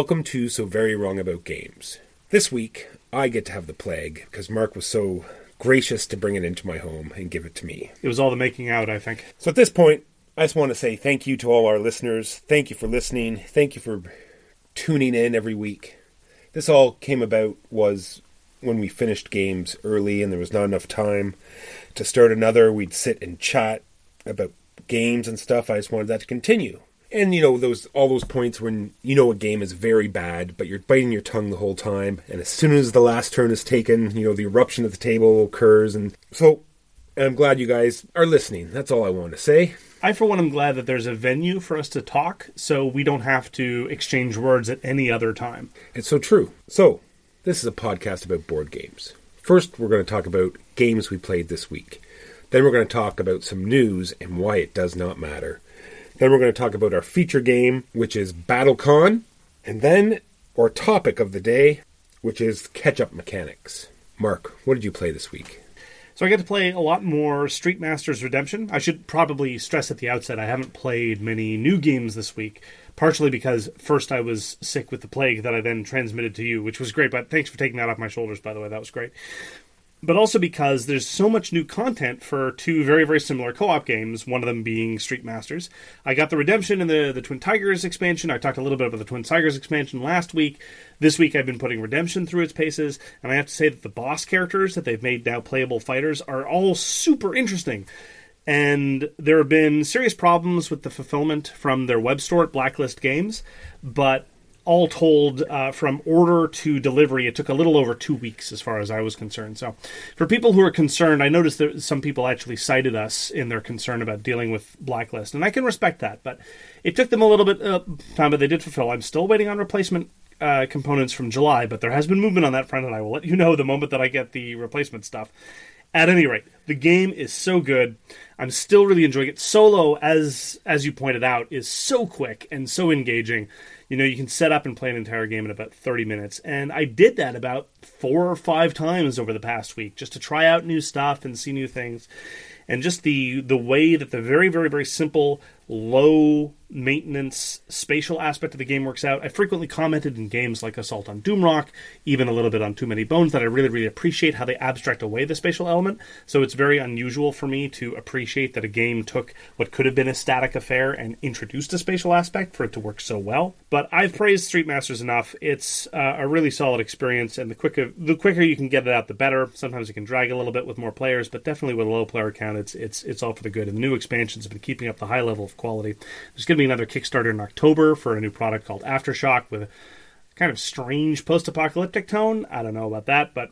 Welcome to So Very Wrong About Games. This week, I get to have the plague because Mark was so gracious to bring it into my home and give it to me. It was all the making out, I think. So at this point, I just want to say thank you to all our listeners. Thank you for listening. Thank you for tuning in every week. This all came about was when we finished games early and there was not enough time to start another. We'd sit and chat about games and stuff. I just wanted that to continue and you know those all those points when you know a game is very bad but you're biting your tongue the whole time and as soon as the last turn is taken you know the eruption of the table occurs and so i'm glad you guys are listening. That's all i want to say. I, for one, am glad that there's a venue for us to talk so we don't have to exchange words at any other time. it's so true. So this is a podcast about board games. First we're going to talk about games we played this week. Then we're going to talk about some news and why it does not matter then we're going to talk about our feature game, which is BattleCon. And then our topic of the day, which is catch up mechanics. Mark, what did you play this week? So I get to play a lot more Street Masters Redemption. I should probably stress at the outset I haven't played many new games this week, partially because first I was sick with the plague that I then transmitted to you, which was great. But thanks for taking that off my shoulders, by the way. That was great but also because there's so much new content for two very very similar co-op games one of them being street masters. I got the redemption and the, the twin tigers expansion. I talked a little bit about the twin tigers expansion last week. This week i've been putting redemption through its paces and i have to say that the boss characters that they've made now playable fighters are all super interesting. And there have been serious problems with the fulfillment from their web store at blacklist games but all told, uh, from order to delivery, it took a little over two weeks as far as I was concerned. So, for people who are concerned, I noticed that some people actually cited us in their concern about dealing with Blacklist, and I can respect that. But it took them a little bit of time, but they did fulfill. I'm still waiting on replacement uh, components from July, but there has been movement on that front, and I will let you know the moment that I get the replacement stuff. At any rate, the game is so good. I'm still really enjoying it. Solo, as as you pointed out, is so quick and so engaging you know, you can set up and play an entire game in about 30 minutes. And I did that about four or five times over the past week just to try out new stuff and see new things. And just the the way that the very very very simple low maintenance spatial aspect of the game works out. I frequently commented in games like Assault on Doomrock, even a little bit on Too Many Bones, that I really, really appreciate how they abstract away the spatial element. So it's very unusual for me to appreciate that a game took what could have been a static affair and introduced a spatial aspect for it to work so well. But I've praised Street Masters enough. It's uh, a really solid experience, and the quicker the quicker you can get it out, the better. Sometimes it can drag a little bit with more players, but definitely with a low player count, it's it's it's all for the good. And the new expansions have been keeping up the high level of quality. There's going to be another Kickstarter in October for a new product called Aftershock with a kind of strange post apocalyptic tone. I don't know about that, but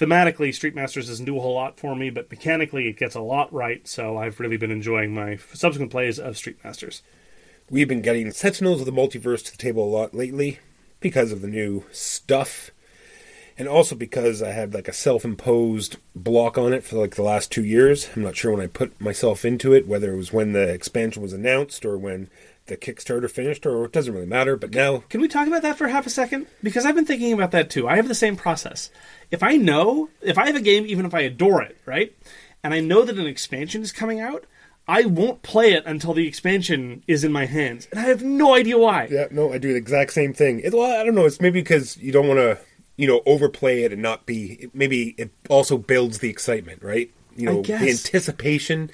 thematically, Street Masters doesn't do a whole lot for me, but mechanically, it gets a lot right, so I've really been enjoying my subsequent plays of Street Masters. We've been getting Sentinels of the Multiverse to the table a lot lately because of the new stuff and also because I had like a self-imposed block on it for like the last two years. I'm not sure when I put myself into it, whether it was when the expansion was announced or when the Kickstarter finished, or it doesn't really matter. But now, can we talk about that for half a second? Because I've been thinking about that too. I have the same process. If I know, if I have a game, even if I adore it, right, and I know that an expansion is coming out. I won't play it until the expansion is in my hands, and I have no idea why. Yeah, no, I do the exact same thing. It, well, I don't know. It's maybe because you don't want to you know overplay it and not be maybe it also builds the excitement right you know the anticipation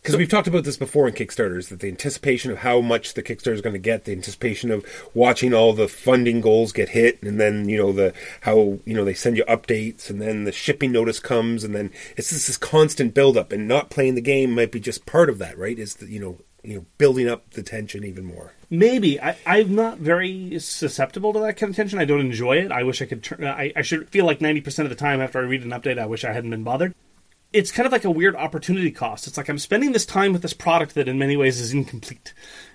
because so, we've talked about this before in Kickstarters that the anticipation of how much the Kickstarter is going to get, the anticipation of watching all the funding goals get hit, and then you know the how you know they send you updates, and then the shipping notice comes, and then it's just this constant buildup, and not playing the game might be just part of that, right? Is the, you know you know building up the tension even more. Maybe I, I'm not very susceptible to that kind of tension. I don't enjoy it. I wish I could. Turn, I, I should feel like ninety percent of the time after I read an update, I wish I hadn't been bothered it's kind of like a weird opportunity cost. It's like I'm spending this time with this product that in many ways is incomplete.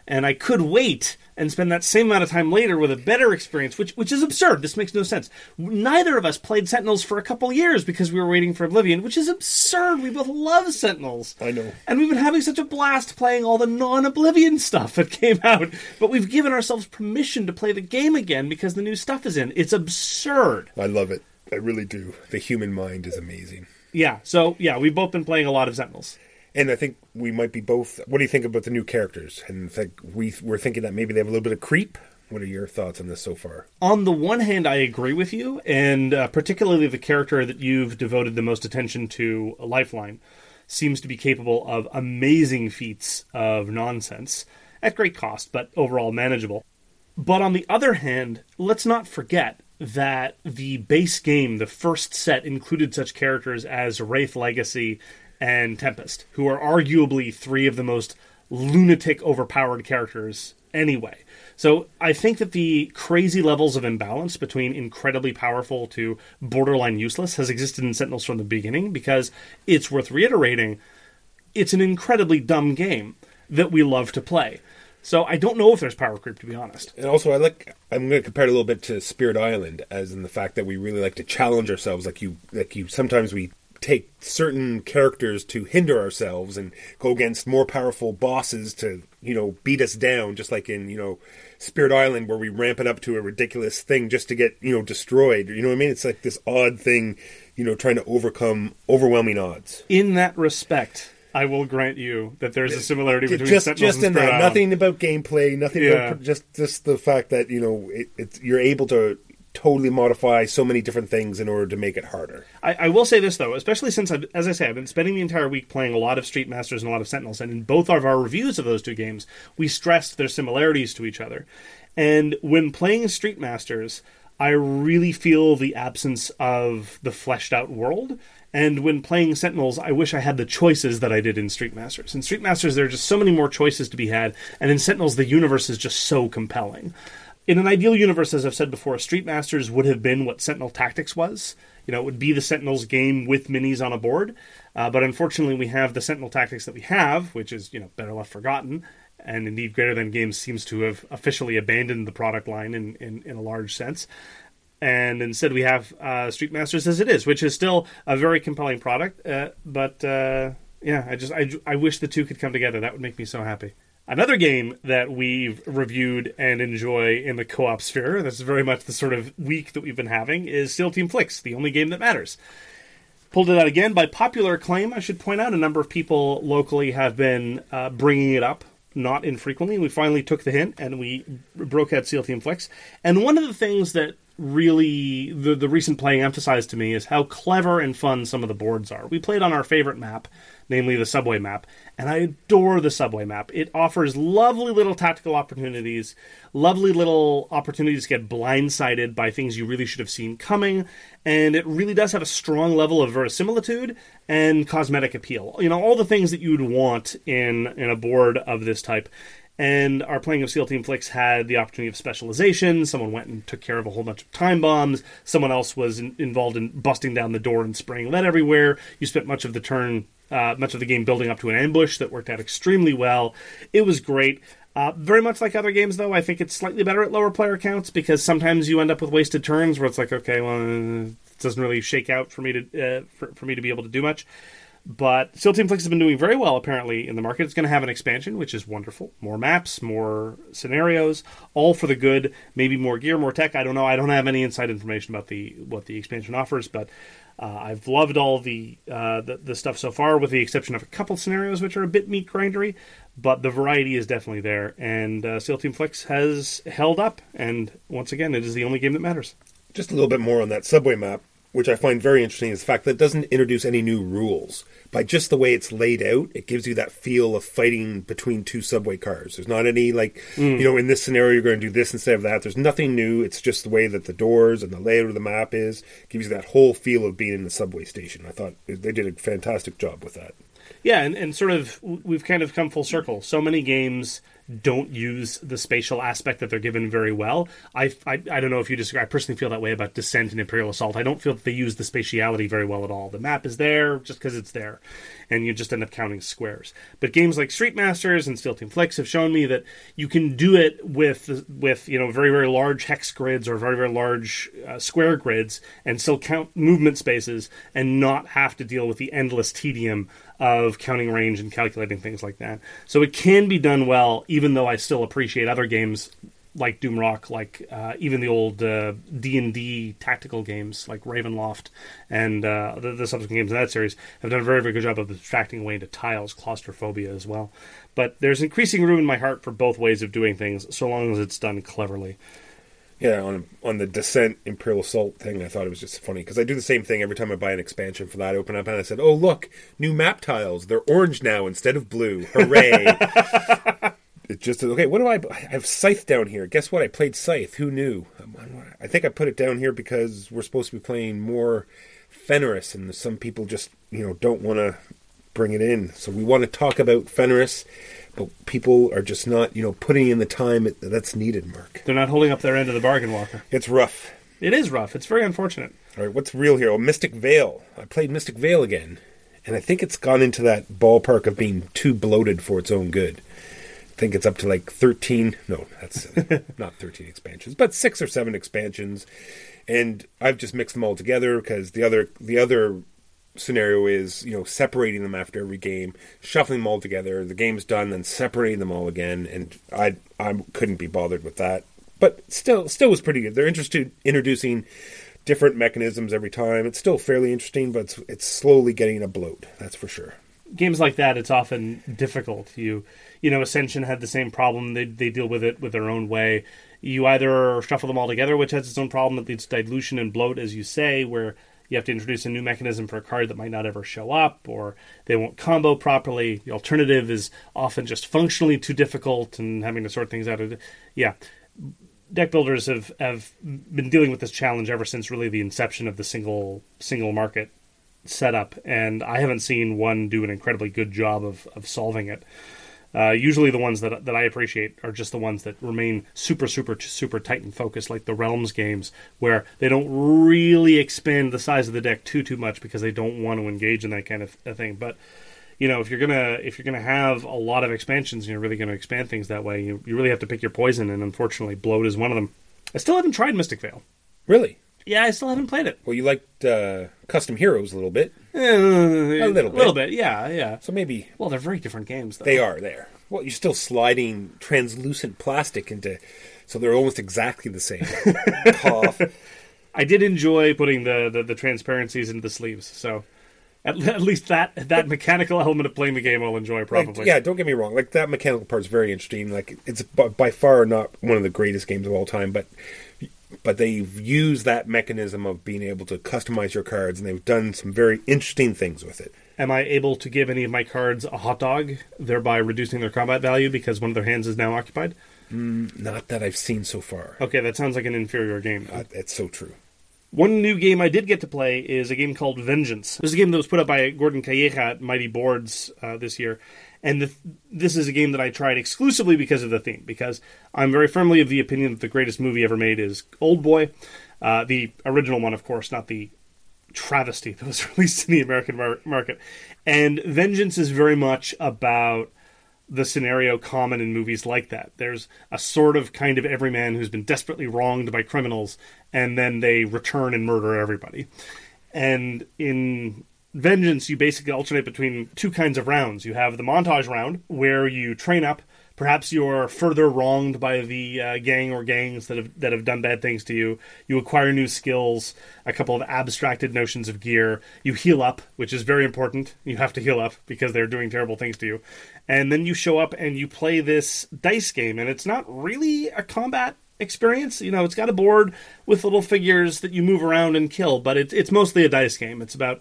And I could wait and spend that same amount of time later with a better experience, which which is absurd. This makes no sense. Neither of us played Sentinels for a couple years because we were waiting for OblivAeon, which is absurd. We both love Sentinels. I know. And we've been having such a blast playing all the non-OblivAeon stuff that came out. But we've given ourselves permission to play the game again because the new stuff is in. It's absurd. I love it. I really do. The human mind is amazing. Yeah. So yeah, we've both been playing a lot of Sentinels. And I think we might be both. What do you think about the new characters? And think we we're thinking that maybe they have a little bit of creep. What are your thoughts on this so far? On the one hand, I agree with you, and uh, particularly the character that you've devoted the most attention to, Lifeline, seems to be capable of amazing feats of nonsense at great cost, but overall manageable. But on the other hand, let's not forget that the base game, the first set, included such characters as Wraith Legacy and Tempest, who are arguably three of the most lunatic overpowered characters anyway. So I think that the crazy levels of imbalance between incredibly powerful to borderline useless has existed in Sentinels from the beginning because it's worth reiterating it's an incredibly dumb game that we love to play. So I don't know if there's power creep to be honest. And also I like I'm going to compare it a little bit to Spirit Island as in the fact that we really like to challenge ourselves like you like you sometimes we take certain characters to hinder ourselves and go against more powerful bosses to you know beat us down just like in you know spirit island where we ramp it up to a ridiculous thing just to get you know destroyed. You know what i mean? It's like this odd thing you know trying to overcome overwhelming odds. In that respect, I will grant you that there's a similarity between just Sentinels just and in that nothing about gameplay nothing Yeah. about just just the fact that you know it, it's you're able to totally modify so many different things in order to make it harder I, I will say this though, especially since I've, as I say, I've been spending the entire week playing a lot of Street Masters and a lot of Sentinels, and in both of our reviews of those two games, we stressed their similarities to each other. And when playing Street Masters, I really feel the absence of the fleshed out world. And when playing Sentinels, I wish I had the choices that I did in Street Masters. In Street Masters, there are just so many more choices to be had, and in Sentinels, the universe is just so compelling. In an ideal universe, as I've said before, Street Masters would have been what Sentinel Tactics was. You know, it would be the Sentinels game with minis on a board. Uh, but unfortunately, we have the Sentinel Tactics that we have, which is, you know, better left forgotten. And indeed, Greater Than Games seems to have officially abandoned the product line in, in, in a large sense. And instead, we have uh, Street Masters as it is, which is still a very compelling product. Uh, but uh, yeah, I just I, I wish the two could come together. That would make me so happy. Another game that we've reviewed and enjoy in the co-op sphere, that's very much the sort of week that we've been having, is SEAL Team Flicks, the only game that matters. Pulled it out again by popular acclaim. I should point out a number of people locally have been uh, bringing it up, not infrequently. We finally took the hint and we broke out SEAL Team Flicks. And one of the things that really the, the recent playing emphasized to me is how clever and fun some of the boards are. We played on our favorite map, namely the subway map, and I adore the subway map. It offers lovely little tactical opportunities, lovely little opportunities to get blindsided by things you really should have seen coming, and it really does have a strong level of verisimilitude and cosmetic appeal. You know, all the things that you'd want in in a board of this type. And our playing of SEAL Team Flicks had the opportunity of specialization. Someone went and took care of a whole bunch of time bombs. Someone else was in, involved in busting down the door and spraying lead everywhere. You spent much of the turn, uh, much of the game building up to an ambush that worked out extremely well. It was great. Uh, very much like other games, though, I think it's slightly better at lower player counts because sometimes you end up with wasted turns where it's like, okay, well, it doesn't really shake out for me to uh, for, for me to be able to do much. But SEAL Team Flicks has been doing very well apparently in the market. It's going to have an expansion, which is wonderful. More maps, more scenarios, all for the good. Maybe more gear, more tech. I don't know. I don't have any inside information about the what the expansion offers, but uh, I've loved all the, uh, the the stuff so far, with the exception of a couple scenarios which are a bit meat grindery. But the variety is definitely there, and uh, SEAL Team Flicks has held up. And once again, it is the only game that matters. just a little bit more on that subway map, which I find very interesting, is the fact that it doesn't introduce any new rules. By just the way it's laid out, it gives you that feel of fighting between two subway cars. There's not any, like, hmm. you know, in this scenario, you're going to do this instead of that. There's nothing new. It's just the way that the doors and the layout of the map is. gives you that whole feel of being in the subway station. I thought they did a fantastic job with that. Yeah, and, and sort of we've kind of come full circle. So many games don't use the spatial aspect that they're given very well. I, I, I don't know if you disagree. I personally feel that way about Descent and Imperial Assault. I don't feel that they use the spatiality very well at all. The map is there just because it's there, and you just end up counting squares. But games like Street Masters and SEAL Team Flicks have shown me that you can do it with with you know very very large hex grids or very very large uh, square grids and still count movement spaces and not have to deal with the endless tedium of counting range and calculating things like that. So it can be done well, even though I still appreciate other games like Doom Rock, like uh, even the old D and D tactical games like Ravenloft and uh, the, the, subsequent games in that series have done a very very good job of abstracting away into tiles, claustrophobia as well. But there's increasing room in my heart for both ways of doing things, so long as it's done cleverly. Yeah, on on the Descent Imperial Assault thing, I thought it was just funny because I do the same thing every time I buy an expansion for that. I open up and I said, "Oh look, new map tiles. They're orange now instead of blue. Hooray!" it just okay. What do I? I have Scythe down here. Guess what? I played Scythe. Who knew? Um, I think I put it down here because we're supposed to be playing more Fenris, and some people just you know don't want to bring it in. So we want to talk about Fenris, but people are just not you know putting in the time that's needed. Mark, they're not holding up their end of the bargain, Walker. It's rough. It is rough. It's very unfortunate. All right, what's real here? Oh, Mystic Vale. I played Mystic Vale again, and I think it's gone into that ballpark of being too bloated for its own good I think it's up to like 13 no that's not 13 expansions but six or seven expansions and i've just mixed them all together because the other the other scenario is you know separating them after every game shuffling them all together the game's done then separating them all again and i i couldn't be bothered with that. But still still was pretty good. They're interested introducing different mechanisms every time. It's still fairly interesting but it's, it's slowly getting a bloat that's for sure. Games like that it's often difficult. You you know, Ascension had the same problem. They they deal with it with their own way. You either shuffle them all together, which has its own problem that leads to dilution and bloat, as you say, where you have to introduce a new mechanism for a card that might not ever show up, or they won't combo properly. The alternative is often just functionally too difficult and having to sort things out. Yeah, deck builders have, have been dealing with this challenge ever since really the inception of the single single market setup, and I haven't seen one do an incredibly good job of, of solving it. Uh, usually, the ones that that I appreciate are just the ones that remain super, super, super tight and focused, like the Realms games, where they don't really expand the size of the deck too too much because they don't want to engage in that kind of thing. But you know, if you're gonna if you're gonna have a lot of expansions and you're really gonna expand things that way, you, you really have to pick your poison. And unfortunately, bloat is one of them. I still haven't tried Mystic Vale. Really? Yeah, I still haven't played it. Well, you liked uh, Custom Heroes a little bit. Uh, a little bit. A little bit, yeah, yeah. So maybe. Well, they're very different games, though. They are there. Well, you're still sliding translucent plastic into, so they're almost exactly the same. Cough. I did enjoy putting the, the, the transparencies into the sleeves, so at, at, least that that mechanical element of playing the game I'll enjoy probably. Like, yeah, don't get me wrong. Like that mechanical part is very interesting. Like it's by far not one of the greatest games of all time, but but they've used that mechanism of being able to customize your cards, and they've done some very interesting things with it. Am I able to give any of my cards a hot dog, thereby reducing their combat value because one of their hands is now occupied? Mm, not that I've seen so far. Okay, that sounds like an inferior game. Uh, it's so true. One new game I did get to play is a game called Vengeance. This is a game that was put up by Gordon Calleja at Mighty Boards uh, this year. And the, this is a game that I tried exclusively because of the theme, because I'm very firmly of the opinion that the greatest movie ever made is Old Boy. Uh, the original one, of course, not the travesty that was released in the American mar- market. And Vengeance is very much about the scenario common in movies like that. There's a sort of kind of everyman who's been desperately wronged by criminals, and then they return and murder everybody. And in Vengeance, you basically alternate between two kinds of rounds. You have the montage round, where you train up. Perhaps you're further wronged by the uh, gang or gangs that have that have done bad things to you. You acquire new skills, a couple of abstracted notions of gear. You heal up, which is very important. You have to heal up because they're doing terrible things to you. And then you show up and you play this dice game, and it's not really a combat experience. You know, it's got a board with little figures that you move around and kill, but it's it's mostly a dice game. It's about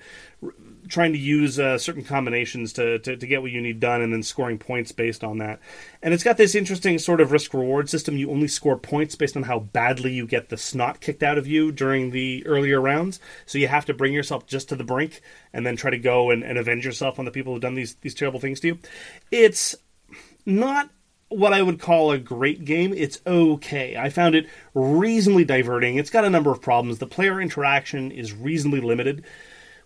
trying to use uh, certain combinations to, to, to, get what you need done and then scoring points based on that. And it's got this interesting sort of risk reward system. You only score points based on how badly you get the snot kicked out of you during the earlier rounds. So you have to bring yourself just to the brink and then try to go and, and avenge yourself on the people who've done these, these terrible things to you. It's not what I would call a great game. It's okay. I found it reasonably diverting. It's got a number of problems. The player interaction is reasonably limited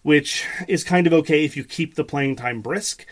which is kind of okay if you keep the playing time brisk.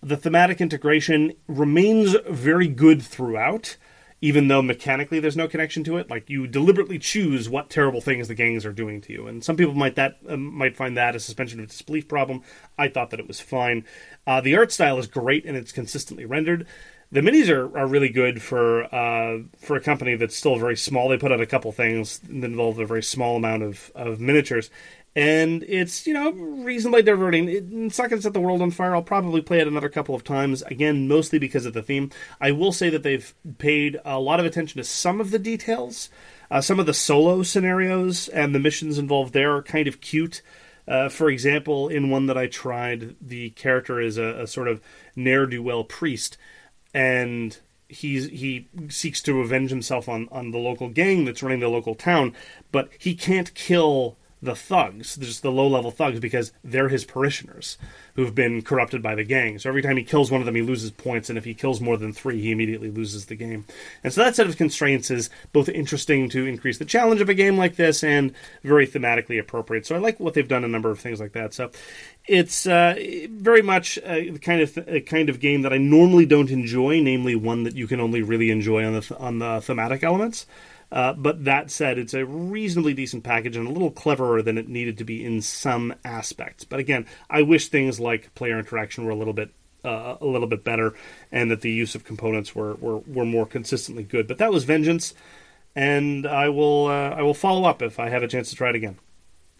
The thematic integration remains very good throughout, even though mechanically there's no connection to it. Like you deliberately choose what terrible things the gangs are doing to you, and some people might that uh, might find that a suspension of disbelief problem. I thought that it was fine. Uh, the art style is great and it's consistently rendered the minis are, are really good for uh, for a company that's still very small. They put out a couple things that involve a very small amount of, of miniatures, and it's you know reasonably diverting. It's not going to set the world on fire. I'll probably play it another couple of times again, mostly because of the theme. I will say that they've paid a lot of attention to some of the details. Uh, some of the solo scenarios and the missions involved there are kind of cute. Uh, for example, in one that I tried, the character is a, a sort of ne'er do well priest, and he's he seeks to avenge himself on on the local gang that's running the local town, but he can't kill the thugs, just the low level thugs, because they're his parishioners who've been corrupted by the gang. So every time he kills one of them, he loses points, and if he kills more than three, he immediately loses the game. And so that set of constraints is both interesting to increase the challenge of a game like this and very thematically appropriate. So I like what they've done a number of things like that. So it's uh, very much a kind of a kind of game that I normally don't enjoy, namely one that you can only really enjoy on the th- on the thematic elements. Uh, but that said, it's a reasonably decent package and a little cleverer than it needed to be in some aspects. But again, I wish things like player interaction were a little bit uh, a little bit better, and that the use of components were, were, were more consistently good. But that was Vengeance, and I will uh, I will follow up if I have a chance to try it again.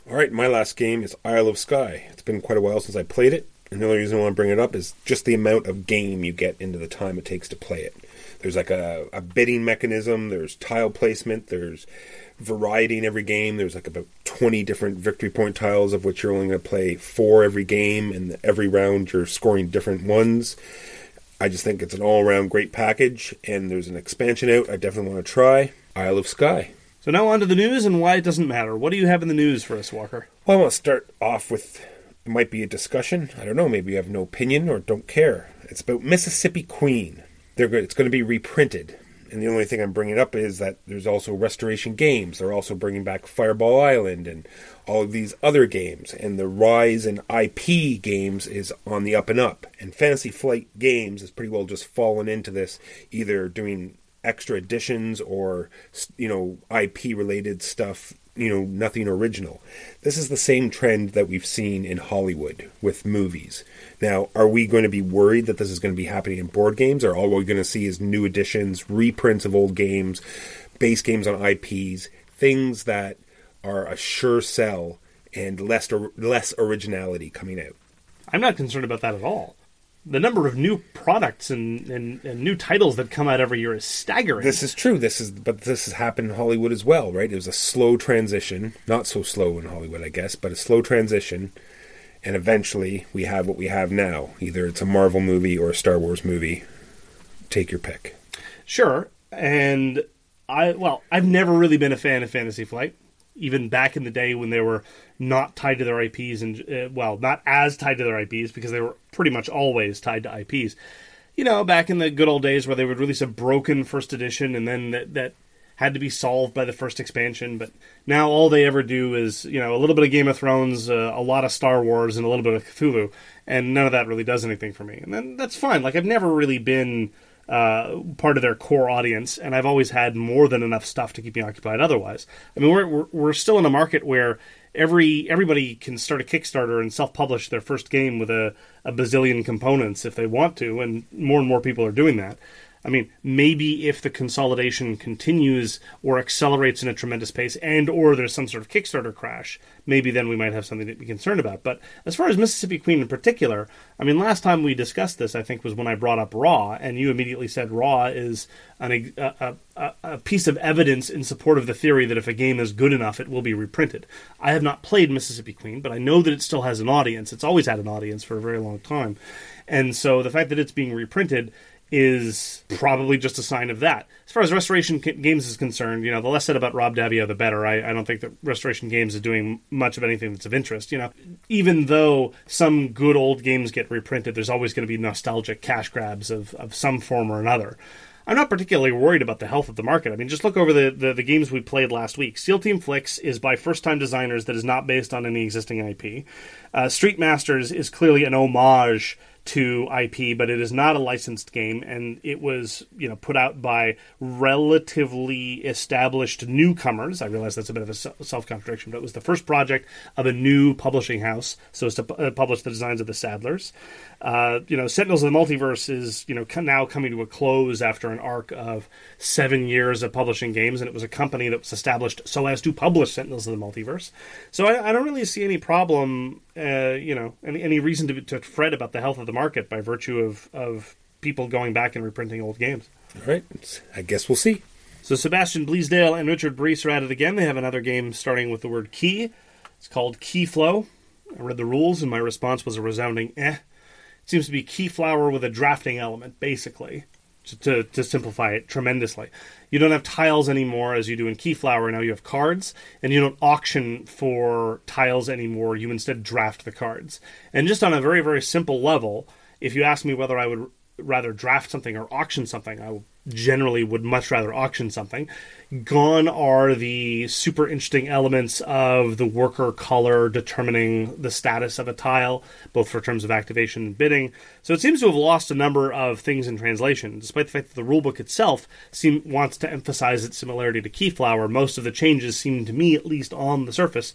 All right, my last game is Isle of Skye. It's been quite a while since I played it, and the only reason I want to bring it up is just the amount of game you get into the time it takes to play it. There's like a, a bidding mechanism. There's tile placement. There's variety in every game. There's like about 20 different victory point tiles, of which you're only going to play four every game, and every round you're scoring different ones. I just think it's an all around great package, and there's an expansion out I definitely want to try Isle of Skye. So now on to the news and why it doesn't matter. What do you have in the news for us, Walker? Well, I want to start off with it might be a discussion. I don't know. Maybe you have no opinion or don't care. It's about Mississippi Queen they're good. It's going to be reprinted. And the only thing I'm bringing up is that there's also Restoration Games. They're also bringing back Fireball Island and all of these other games. And the rise in IP games is on the up and up. And Fantasy Flight Games has pretty well just fallen into this, either doing extra editions or you know IP related stuff you know nothing original. This is the same trend that we've seen in hollywood with movies. Now are we going to be worried that this is going to be happening in board games or all we're going to see is new editions reprints of old games base games on ips things that are a sure sell and less less originality coming out? I'm not concerned about that at all the number of new products and, and, and, new titles that come out every year is staggering. This is true. This is but this has happened in Hollywood as well, right? It was a slow transition, not so slow in Hollywood, I guess, but a slow transition, and eventually we have what we have now. Either it's a Marvel movie or a Star Wars movie. Take your pick. Sure, and I well, I've never really been a fan of Fantasy Flight even back in the day when they were not tied to their IPs and uh, well, not as tied to their IPs because they were pretty much always tied to IPs. You know, back in the good old days where they would release a broken first edition and then that, that had to be solved by the first expansion. But now all they ever do is you know a little bit of Game of Thrones, uh, a lot of Star Wars, and a little bit of Cthulhu, and none of that really does anything for me. And then that's fine. Like I've never really been uh, part of their core audience, and I've always had more than enough stuff to keep me occupied. Otherwise, I mean, we're we're, we're still in a market where every everybody can start a Kickstarter and self-publish their first game with a, a bazillion components if they want to, and more and more people are doing that. I mean, maybe if the consolidation continues or accelerates in a tremendous pace, and or there's some sort of Kickstarter crash, maybe then we might have something to be concerned about. But as far as Mississippi Queen in particular, I mean, last time we discussed this, I think was when I brought up Ra, and you immediately said Ra is an, a, a, a piece of evidence in support of the theory that if a game is good enough, it will be reprinted. I have not played Mississippi Queen, but I know that it still has an audience. It's always had an audience for a very long time, and so the fact that it's being reprinted is probably just a sign of that. As far as Restoration Games is concerned, you know, the less said about Rob Daviau, the better. I, I, don't think that Restoration Games is doing much of anything that's of interest. You know, even though some good old games get reprinted, there's always going to be nostalgic cash grabs of, of some form or another. I'm not particularly worried about the health of the market. I mean, just look over the, the, the games we played last week. SEAL Team Flicks is by first time designers that is not based on any existing IP. Uh, Street Masters is clearly an homage to IP, but it is not a licensed game, and it was you know put out by relatively established newcomers. I realize that's a bit of a self contradiction, but it was the first project of a new publishing house, so as to publish the designs of the Sadlers. Uh, you know, Sentinels of the Multiverse is you know now coming to a close after an arc of seven years of publishing games, and it was a company that was established so as to publish Sentinels of the Multiverse. So I, I don't really see any problem, uh, you know, any, any reason to, to fret about the health of the market by virtue of of people going back and reprinting old games. All right, I guess we'll see. So Sebastian Bleasdale and Richard Breese are at it again. They have another game starting with the word key. It's called Keyflow. I read the rules, and my response was a resounding eh seems to be Keyflower with a drafting element, basically, to, to, to, simplify it tremendously. You don't have tiles anymore as you do in Keyflower. Now you have cards, and you don't auction for tiles anymore. You instead draft the cards. And just on a very, very simple level, if you ask me whether I would rather draft something or auction something, I generally would much rather auction something. Gone are the super interesting elements of the worker color determining the status of a tile, both for terms of activation and bidding. So it seems to have lost a number of things in translation. Despite the fact that the rulebook itself seem, wants to emphasize its similarity to Keyflower, most of the changes seem to me, at least on the surface,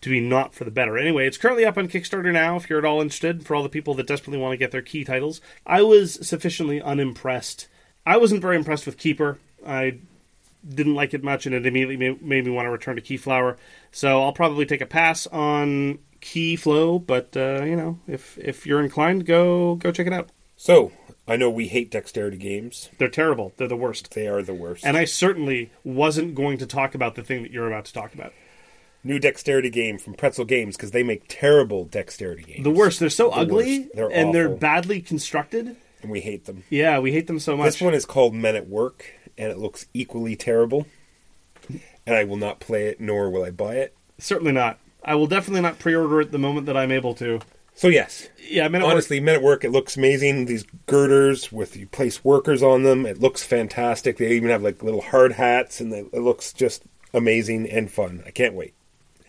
to be not for the better. Anyway, it's currently up on Kickstarter now if you're at all interested for all the people that desperately want to get their key titles. I was sufficiently unimpressed I wasn't very impressed with Keyper. I didn't like it much, and it immediately made me want to return to Keyflower. So I'll probably take a pass on Keyflow, but uh, you know, if if you're inclined, go go check it out. So I know we hate dexterity games. They're terrible. They're the worst. They are the worst. And I certainly wasn't going to talk about the thing that you're about to talk about. New dexterity game from Pretzel Games because they make terrible dexterity games. The worst. They're so the ugly they're and awful. they're badly constructed and we hate them. Yeah, we hate them so much. This one is called Men at Work, and it looks equally terrible. And I will not play it, nor will I buy it. Certainly not. I will definitely not pre-order it the moment that I'm able to. So yes, yeah. Men honestly, work. Men at Work, it looks amazing. These girders with you place workers on them, it looks fantastic. They even have like little hard hats, and it looks just amazing and fun. I can't wait.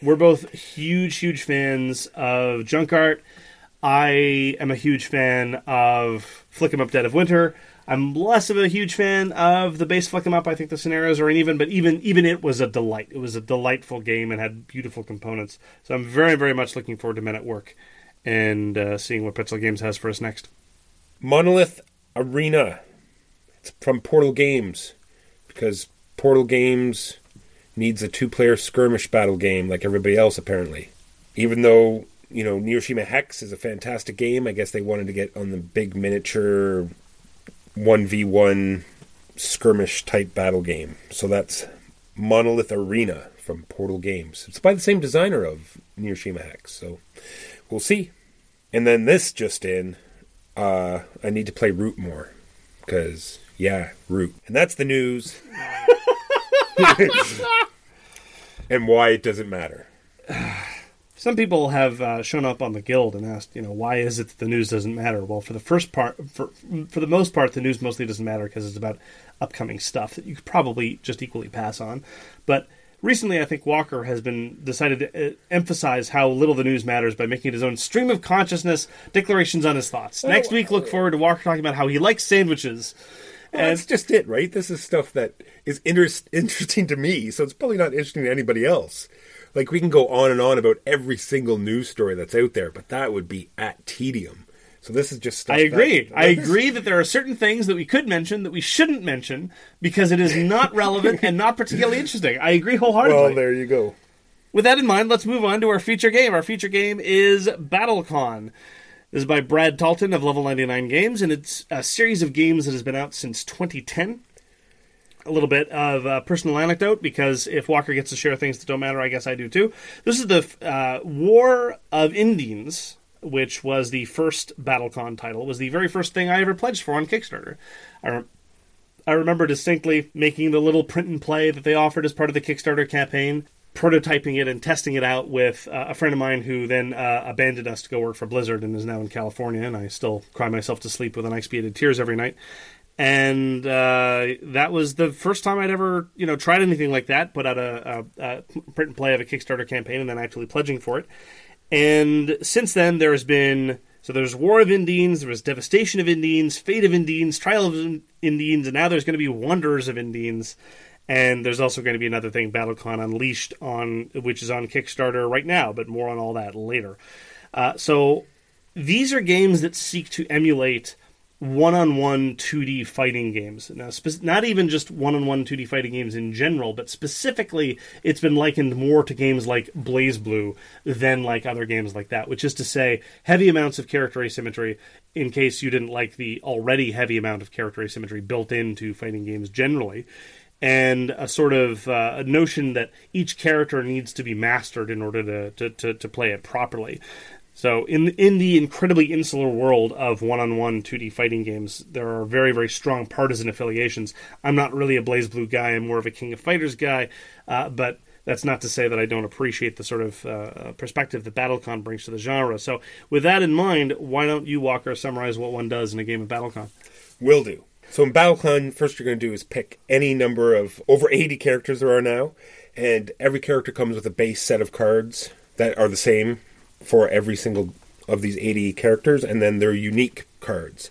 We're both huge, huge fans of junk art. I am a huge fan of Flick 'em Up Dead of Winter. I'm less of a huge fan of the base Flick 'em Up. I think the scenarios are uneven, but even even it was a delight. It was a delightful game and had beautiful components. So I'm very very much looking forward to Men at Work and uh, seeing what Pretzel Games has for us next. Monolith Arena. It's from Portal Games because Portal Games needs a two-player skirmish battle game like everybody else apparently. Even though you know, Neuroshima Hex is a fantastic game. I guess they wanted to get on the big miniature 1v1 skirmish type battle game. So that's Monolith Arena from Portal Games. It's by the same designer of Neuroshima Hex. So we'll see. And then this just in, uh, I need to play Root more. Because, yeah, Root. And that's the news. and why it doesn't matter. Some people have uh, shown up on the guild and asked, you know, why is it that the news doesn't matter? Well, for the first part, for for the most part, the news mostly doesn't matter because it's about upcoming stuff that you could probably just equally pass on. But recently, I think Walker has been decided to uh, emphasize how little the news matters by making his own stream of consciousness declarations on his thoughts. Next week, look forward to Walker talking about how he likes sandwiches. Well, and that's just it, right? This is stuff that is inter- interesting to me, so it's probably not interesting to anybody else like we can go on and on about every single news story that's out there, but that would be at tedium. So this is just. I agree. That, I agree that there are certain things that we could mention that we shouldn't mention because it is not relevant and not particularly interesting. I agree wholeheartedly. Well, there you go. With that in mind, let's move on to our feature game. Our feature game is BattleCon. This is by Brad Talton of Level 99 Games, and it's a series of games that has been out since 2010 a little bit of a personal anecdote because if Walker gets to share things that don't matter, I guess I do too. This is the uh, War of Indines, which was the first BattleCon title. It was the very first thing I ever pledged for on Kickstarter. I, re- I remember distinctly making the little print and play that they offered as part of the Kickstarter campaign, prototyping it and testing it out with uh, a friend of mine who then uh, abandoned us to go work for Blizzard and is now in California. And I still cry myself to sleep with an expiated tears every night and uh, that was the first time I'd ever you know tried anything like that. Put out a, a, a, print and play of a Kickstarter campaign, and then actually pledging for it. And since then, there has been so there's War of Indines, there was Devastation of Indines, Fate of Indines, Trial of Indines, and now there's going to be Wonders of Indines. And there's also going to be another thing, BattleCon Unleashed, on which is on Kickstarter right now, but more on all that later. Uh, so these are games that seek to emulate one-on-one 2D fighting games. Now, spe- not even just one-on-one 2D fighting games in general, but specifically, it's been likened more to games like BlazBlue than like other games like that. Which is to say, heavy amounts of character asymmetry. In case you didn't like the already heavy amount of character asymmetry built into fighting games generally. And a sort of uh, a notion that each character needs to be mastered in order to, to, to, to play it properly. So in in the incredibly insular world of one-on-one 2D fighting games, there are very very strong partisan affiliations. I'm not really a BlazBlue guy. I'm more of a King of Fighters guy, uh, but that's not to say that I don't appreciate the sort of uh, perspective that BattleCon brings to the genre. So with that in mind, why don't you Walker summarize what one does in a game of BattleCon? Will do. So in BattleCon, first you're going to do is pick any number of over 80 characters there are now, and every character comes with a base set of cards that are the same for every single of these 80 characters, and then they're unique cards.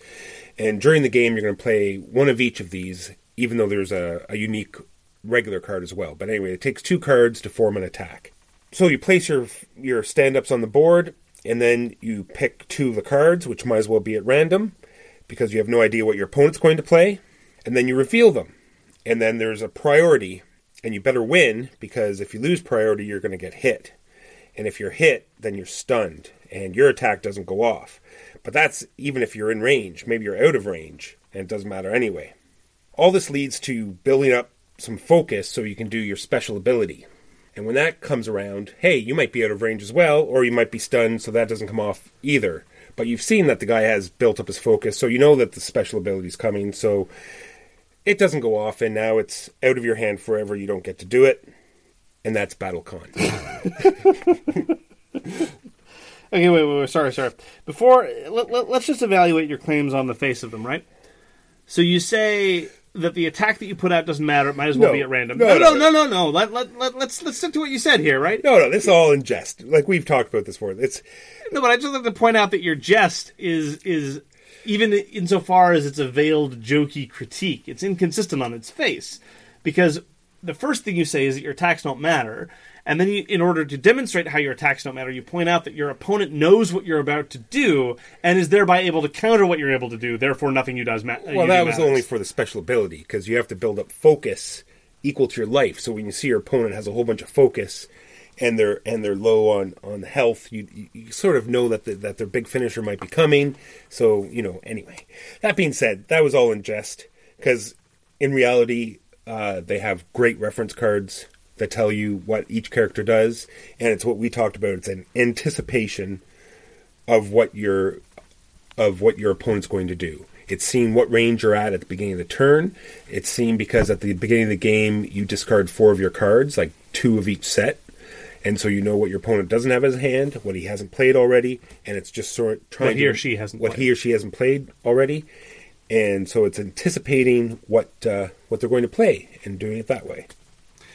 And during the game, you're going to play one of each of these, even though there's a, a unique regular card as well. But anyway, it takes two cards to form an attack. So you place your your stand-ups on the board, and then you pick two of the cards, which might as well be at random, because you have no idea what your opponent's going to play, and then you reveal them. And then there's a priority, and you better win, because if you lose priority, you're going to get hit. And if you're hit, then you're stunned and your attack doesn't go off. But that's even if you're in range. Maybe you're out of range and it doesn't matter anyway. All this leads to building up some focus so you can do your special ability. And when that comes around, hey, you might be out of range as well, or you might be stunned, so that doesn't come off either. But you've seen that the guy has built up his focus, so you know that the special ability is coming, so it doesn't go off, and now it's out of your hand forever. You don't get to do it and that's BattleCon. okay, wait, wait, wait, sorry, sorry. Before, let, let, let's just evaluate your claims on the face of them, right? So you say that the attack that you put out doesn't matter; it might as well No. be at random. No, No, no, no. no, no. Let, let, let, let's let's stick to what you said here, right? No, no, this is all in jest. Like we've talked about this before. It's No, but I just like to point out that your jest is is even insofar as it's a veiled, jokey critique, it's inconsistent on its face because the first thing you say is that your attacks don't matter, and then you, in order to demonstrate how your attacks don't matter, you point out that your opponent knows what you're about to do and is thereby able to counter what you're able to do. Therefore, nothing you does matter. well, that was only for the special ability because you have to build up focus equal to your life. So when you see your opponent has a whole bunch of focus and they're and they're low on on health, you you, you sort of know that the, that their big finisher might be coming. So you know. Anyway, that being said, that was all in jest because in reality, uh, they have great reference cards that tell you what each character does, and it's what we talked about. It's an anticipation of what your of what your opponent's going to do. It's seeing what range you're at at the beginning of the turn. It's seen because at the beginning of the game you discard four of your cards, like two of each set, and so you know what your opponent doesn't have in his hand, what he hasn't played already, and it's just sort of trying What he to- or she hasn't what played. he or she hasn't played already, and so it's anticipating what uh, what they're going to play and doing it that way.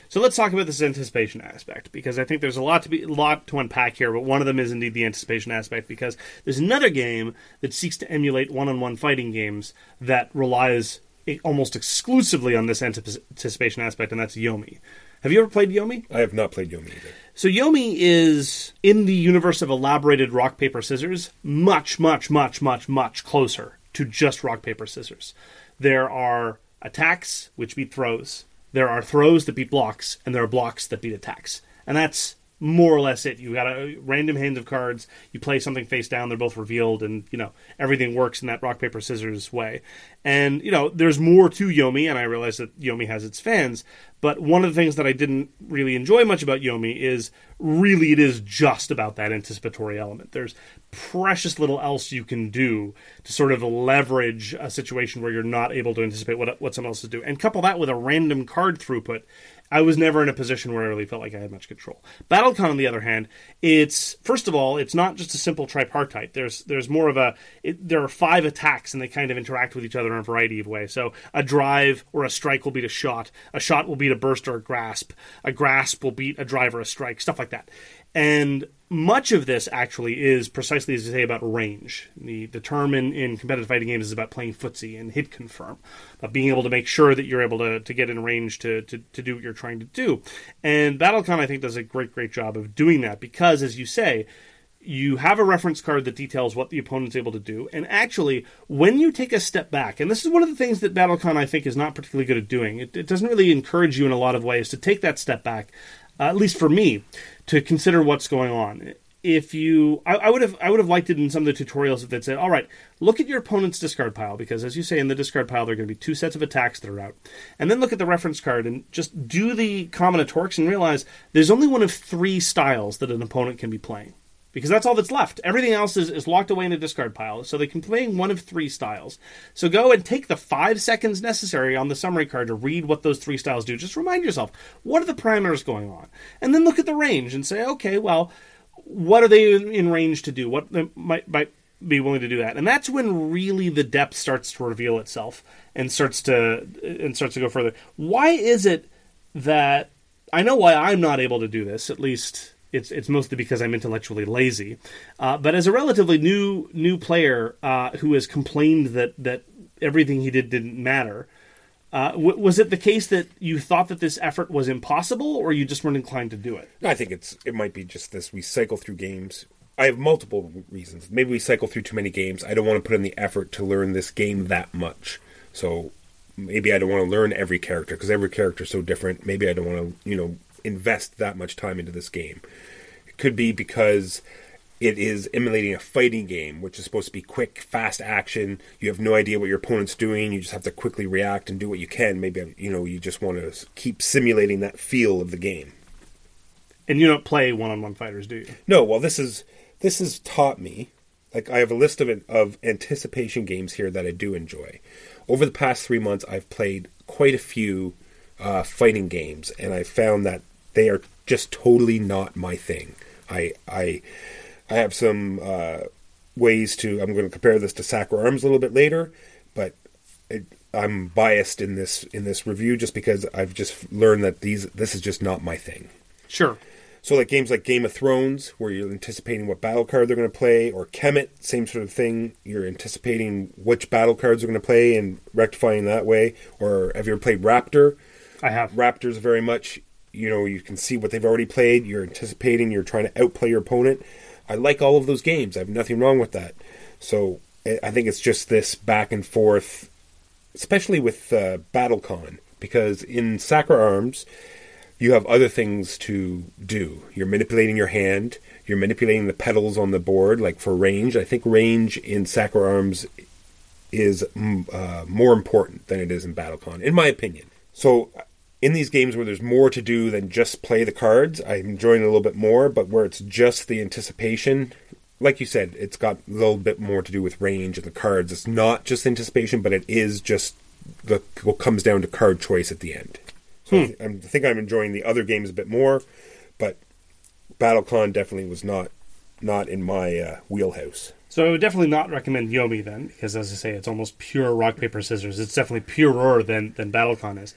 So let's talk about this anticipation aspect because I think there's a lot to be a lot to unpack here, but one of them is indeed the anticipation aspect because there's another game that seeks to emulate one-on-one fighting games that relies almost exclusively on this anticipation aspect, and that's Yomi. Have you ever played Yomi? I have not played Yomi either. So Yomi is in the universe of elaborated rock paper scissors, much, much, much, much, much closer to just rock paper scissors. There are attacks which beat throws. There are throws that beat blocks, and there are blocks that beat attacks. And that's more or less it. You got a random hand of cards. You play something face down. They're both revealed, and you know everything works in that rock paper scissors way. And you know there's more to Yomi, and I realize that Yomi has its fans. But one of the things that I didn't really enjoy much about Yomi is really it is just about that anticipatory element. There's precious little else you can do to sort of leverage a situation where you're not able to anticipate what what someone else is doing, and couple that with a random card throughput. I was never in a position where I really felt like I had much control. BattleCon, on the other hand, it's first of all, it's not just a simple tripartite. There's there's more of a it, there are five attacks and they kind of interact with each other in a variety of ways. So a drive or a strike will beat a shot. A shot will beat a burst or a grasp. A grasp will beat a drive or a strike. Stuff like that. And much of this actually is precisely as you say about range. The the term in, in competitive fighting games is about playing footsie and hit confirm, about being able to make sure that you're able to, to get in range to, to, to do what you're trying to do. And Battlecon I think does a great, great job of doing that because as you say, you have a reference card that details what the opponent's able to do. And actually, when you take a step back, and this is one of the things that Battlecon I think is not particularly good at doing, it, it doesn't really encourage you in a lot of ways to take that step back, uh, at least for me, to consider what's going on. If you, I, I, would have, I would have liked it in some of the tutorials if they'd said, "All right, look at your opponent's discard pile," because as you say in the discard pile, there are going to be two sets of attacks that are out, and then look at the reference card and just do the combinatorics and realize there's only one of three styles that an opponent can be playing because that's all that's left. Everything else is, is locked away in a discard pile, so they can play one of three styles. So go and take the five seconds necessary on the summary card to read what those three styles do. Just remind yourself, what are the parameters going on? And then look at the range and say, okay, well, what are they in range to do? What might, might be willing to do that? And that's when really the depth starts to reveal itself and starts to and starts to go further. Why is it that I know why I'm not able to do this, at least it's it's mostly because I'm intellectually lazy. Uh, but as a relatively new new player uh, who has complained that that everything he did didn't matter, uh, w- was it the case that you thought that this effort was impossible, or you just weren't inclined to do it? I think it's it might be just this. We cycle through games. I have multiple reasons. Maybe we cycle through too many games. I don't want to put in the effort to learn this game that much. So maybe I don't want to learn every character because every character is so different. Maybe I don't want to, you know, invest that much time into this game. It could be because it is emulating a fighting game, which is supposed to be quick, fast action. You have no idea what your opponent's doing. You just have to quickly react and do what you can. Maybe you know you just want to keep simulating that feel of the game. And you don't play one-on-one fighters, do you? No. Well, this is this has taught me. Like I have a list of of anticipation games here that I do enjoy. Over the past three months, I've played quite a few uh, fighting games, and I found that they are just totally not my thing. I I I have some uh, ways to. I'm going to compare this to Sakura Arms a little bit later, but it, I'm biased in this in this review just because I've just learned that these this is just not my thing. Sure. So like games like Game of Thrones, where you're anticipating what battle card they're going to play, or Kemet, same sort of thing. You're anticipating which battle cards are going to play and rectifying that way. Or have you ever played Raptor? I have. Raptors very much you know you can see what they've already played you're anticipating you're trying to outplay your opponent. I like all of those games. I have nothing wrong with that. So i think it's just this back and forth especially with uh, battlecon because in sakura arms you have other things to do. You're manipulating your hand you're manipulating the pedals on the board like for range. I think range in sakura arms is mm, uh, more important than it is in battlecon in my opinion. So in these games where there's more to do than just play the cards, I'm enjoying it a little bit more. But where it's just the anticipation, like you said, it's got a little bit more to do with range and the cards. It's not just anticipation, but it is just the what comes down to card choice at the end. So hmm. I, I think I'm enjoying the other games a bit more, but BattleCon definitely was not not in my uh, wheelhouse. So I would definitely not recommend Yomi then, because as I say, it's almost pure rock paper scissors. It's definitely purer than than BattleCon is.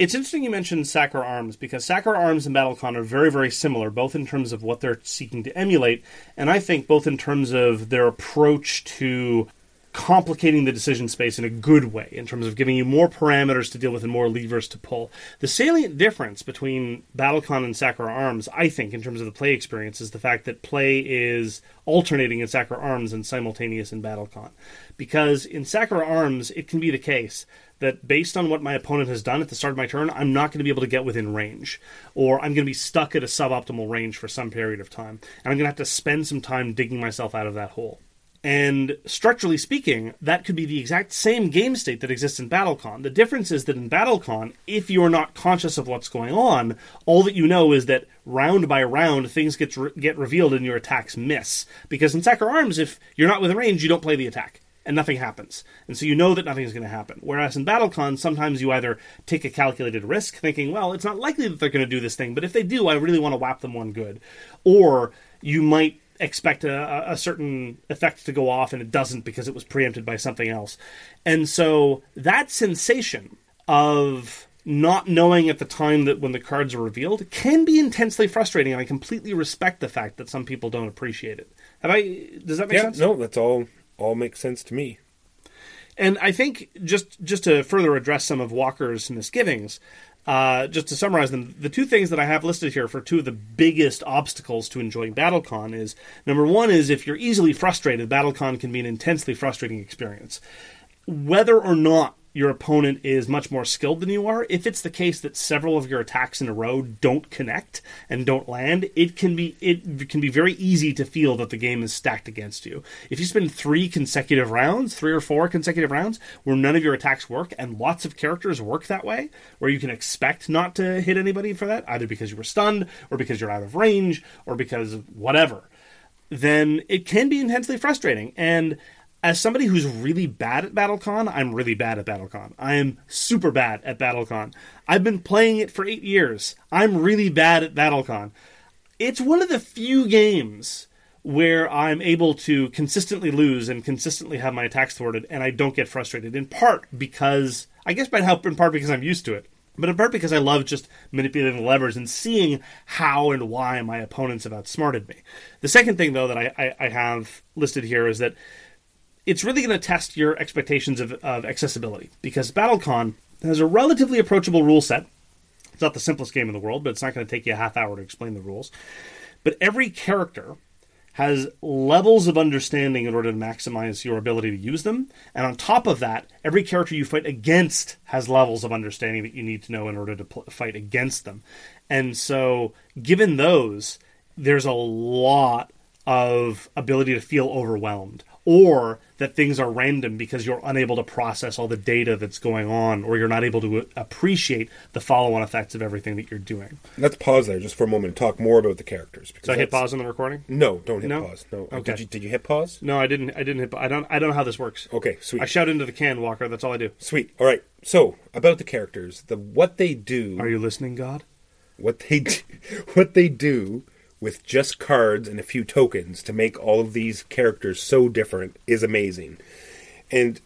It's interesting you mentioned Sakura Arms because Sakura Arms and BattleCon are very, very similar, both in terms of what they're seeking to emulate, and I think both in terms of their approach to complicating the decision space in a good way in terms of giving you more parameters to deal with and more levers to pull. The salient difference between BattleCon and Sakura Arms, I think, in terms of the play experience, is the fact that play is alternating in Sakura Arms and simultaneous in BattleCon. Because in Sakura Arms, it can be the case that based on what my opponent has done at the start of my turn, I'm not going to be able to get within range, or I'm going to be stuck at a suboptimal range for some period of time, and I'm going to have to spend some time digging myself out of that hole. And structurally speaking, that could be the exact same game state that exists in BattleCon. The difference is that in BattleCon, if you're not conscious of what's going on, all that you know is that round by round things get re- get revealed and your attacks miss. Because in Sakura Arms, if you're not within range, you don't play the attack and nothing happens. And so you know that nothing is going to happen. Whereas in BattleCon, sometimes you either take a calculated risk, thinking, well, it's not likely that they're going to do this thing, but if they do, I really want to whap them one good. Or you might expect a, a, certain effect to go off and it doesn't because it was preempted by something else. And so that sensation of not knowing at the time that when the cards are revealed can be intensely frustrating. And I completely respect the fact that some people don't appreciate it. Have I? Does that make yeah, sense? no, that's all. All makes sense to me. And I think just just to further address some of Walker's misgivings, uh, just to summarize them, the two things that I have listed here for two of the biggest obstacles to enjoying BattleCon is number one is if you're easily frustrated, BattleCon can be an intensely frustrating experience. Whether or not your opponent is much more skilled than you are, if it's the case that several of your attacks in a row don't connect and don't land, it can be it can be very easy to feel that the game is stacked against you. If you spend 3 consecutive rounds, 3 or 4 consecutive rounds where none of your attacks work and lots of characters work that way, where you can expect not to hit anybody for that, either because you were stunned or because you're out of range or because whatever, then it can be intensely frustrating and as somebody who's really bad at BattleCon, I'm really bad at BattleCon. I am super bad at BattleCon. I've been playing it for eight years. I'm really bad at BattleCon. It's one of the few games where I'm able to consistently lose and consistently have my attacks thwarted, and I don't get frustrated. In part because, I guess, by help in part because I'm used to it, but in part because I love just manipulating the levers and seeing how and why my opponents have outsmarted me. The second thing, though, that I, I, I have listed here is that it's really going to test your expectations of, of accessibility because BattleCon has a relatively approachable rule set. It's not the simplest game in the world, but it's not going to take you a half hour to explain the rules. But every character has levels of understanding in order to maximize your ability to use them. And on top of that, every character you fight against has levels of understanding that you need to know in order to pl- fight against them. And so, given those, there's a lot of ability to feel overwhelmed or that things are random because you're unable to process all the data that's going on, or you're not able to appreciate the follow-on effects of everything that you're doing. Let's pause there just for a moment and talk more about the characters. So I hit pause on the recording. No, don't hit No? pause. No. Okay. Did you, did you hit pause? No, I didn't. I didn't hit. I don't. I don't know how this works. Okay, sweet. I shout into the can, Walker. That's all I do. Sweet. All right. So about the characters, the what they do, Are you listening, God? what they do, what they do with just cards and a few tokens to make all of these characters so different is amazing. And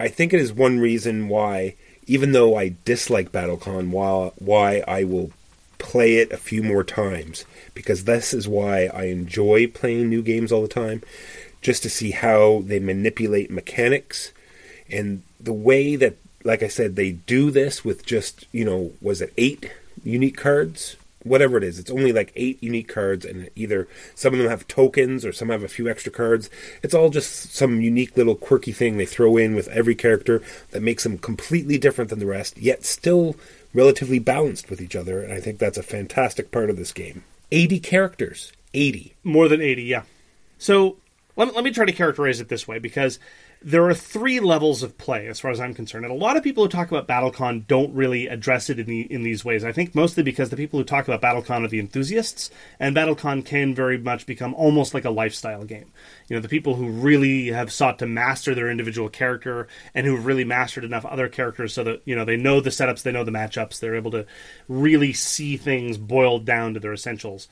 I think it is one reason why, even though I dislike BattleCon, why I will play it a few more times because this is why I enjoy playing new games all the time, just to see how they manipulate mechanics and the way that, like I said, they do this with just you know was it eight unique cards whatever it is. It's only like eight unique cards, and either some of them have tokens or some have a few extra cards. It's all just some unique little quirky thing they throw in with every character that makes them completely different than the rest, yet still relatively balanced with each other. And I think that's a fantastic part of this game. 80 characters. 80. More than 80, yeah. So let let me try to characterize it this way because there are three levels of play as far as I'm concerned. And a lot of people who talk about BattleCon don't really address it in, the, in these ways. I think mostly because the people who talk about BattleCon are the enthusiasts, and BattleCon can very much become almost like a lifestyle game. You know, the people who really have sought to master their individual character and who've really mastered enough other characters so that, you know, they know the setups, they know the matchups, they're able to really see things boiled down to their essentials.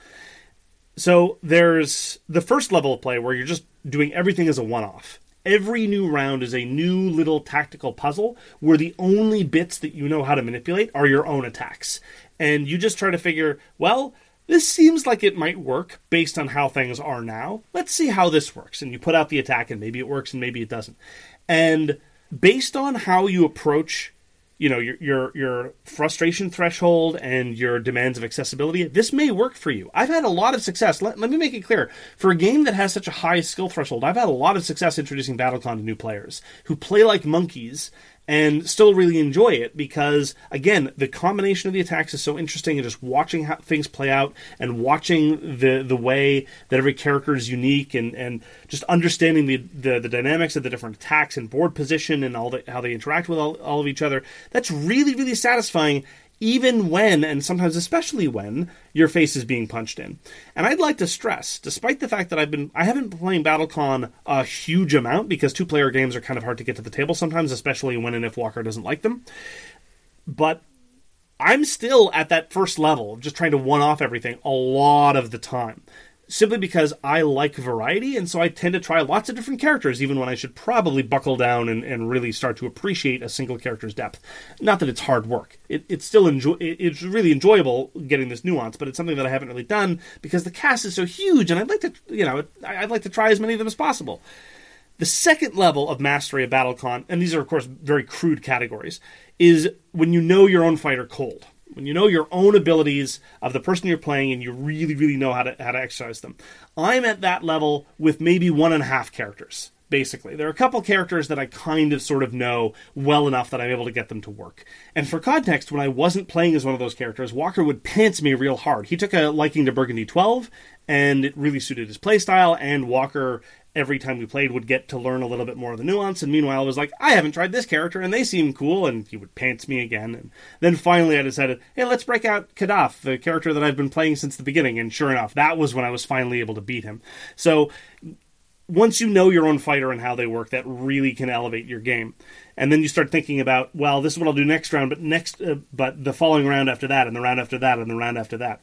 So there's the first level of play where you're just doing everything as a one off. Every new round is a new little tactical puzzle where the only bits that you know how to manipulate are your own attacks. And you just try to figure, well, this seems like it might work based on how things are now. Let's see how this works. And you put out the attack, and maybe it works and maybe it doesn't. And based on how you approach you know your your your frustration threshold and your demands of accessibility this may work for you. I've had a lot of success. Let, let me make it clear. For a game that has such a high skill threshold i've had a lot of success introducing battlecon to new players who play like monkeys and still really enjoy it because again the combination of the attacks is so interesting and just watching how things play out and watching the the way that every character is unique and and just understanding the the, the dynamics of the different attacks and board position and all the how they interact with all, all of each other that's really really satisfying even when, and sometimes especially when, your face is being punched in. And I'd like to stress, despite the fact that I've been I haven't been playing BattleCon a huge amount because two player games are kind of hard to get to the table sometimes, especially when and if Walker doesn't like them. But I'm still at that first level just trying to one off everything a lot of the time. Simply because I like variety, and so I tend to try lots of different characters, even when I should probably buckle down and, and really start to appreciate a single character's depth. Not that it's hard work; it, it's still enjoy. It's really enjoyable getting this nuance, but it's something that I haven't really done because the cast is so huge, and I'd like to, you know, I'd like to try as many of them as possible. The second level of mastery of BattleCon, and these are of course very crude categories, is when you know your own fighter cold. When you know your own abilities of the person you're playing and you really, really know how to how to exercise them. I'm at that level with maybe one and a half characters basically. There are a couple characters that I kind of sort of know well enough that I'm able to get them to work. And for context, when I wasn't playing as one of those characters, Walker would pants me real hard. He took a liking to Burgundy 12, and it really suited his playstyle, and Walker every time we played would get to learn a little bit more of the nuance. And meanwhile I was like i haven't tried this character and they seem cool and he would pants me again. And then finally i decided hey let's break out Khadath the character that i've been playing since the beginning. And sure enough that was when i was finally able to beat him. So once you know your own fighter and how they work that really can elevate your game. And then you start thinking about well this is what i'll do next round but next uh, but the following round after that and the round after that and the round after that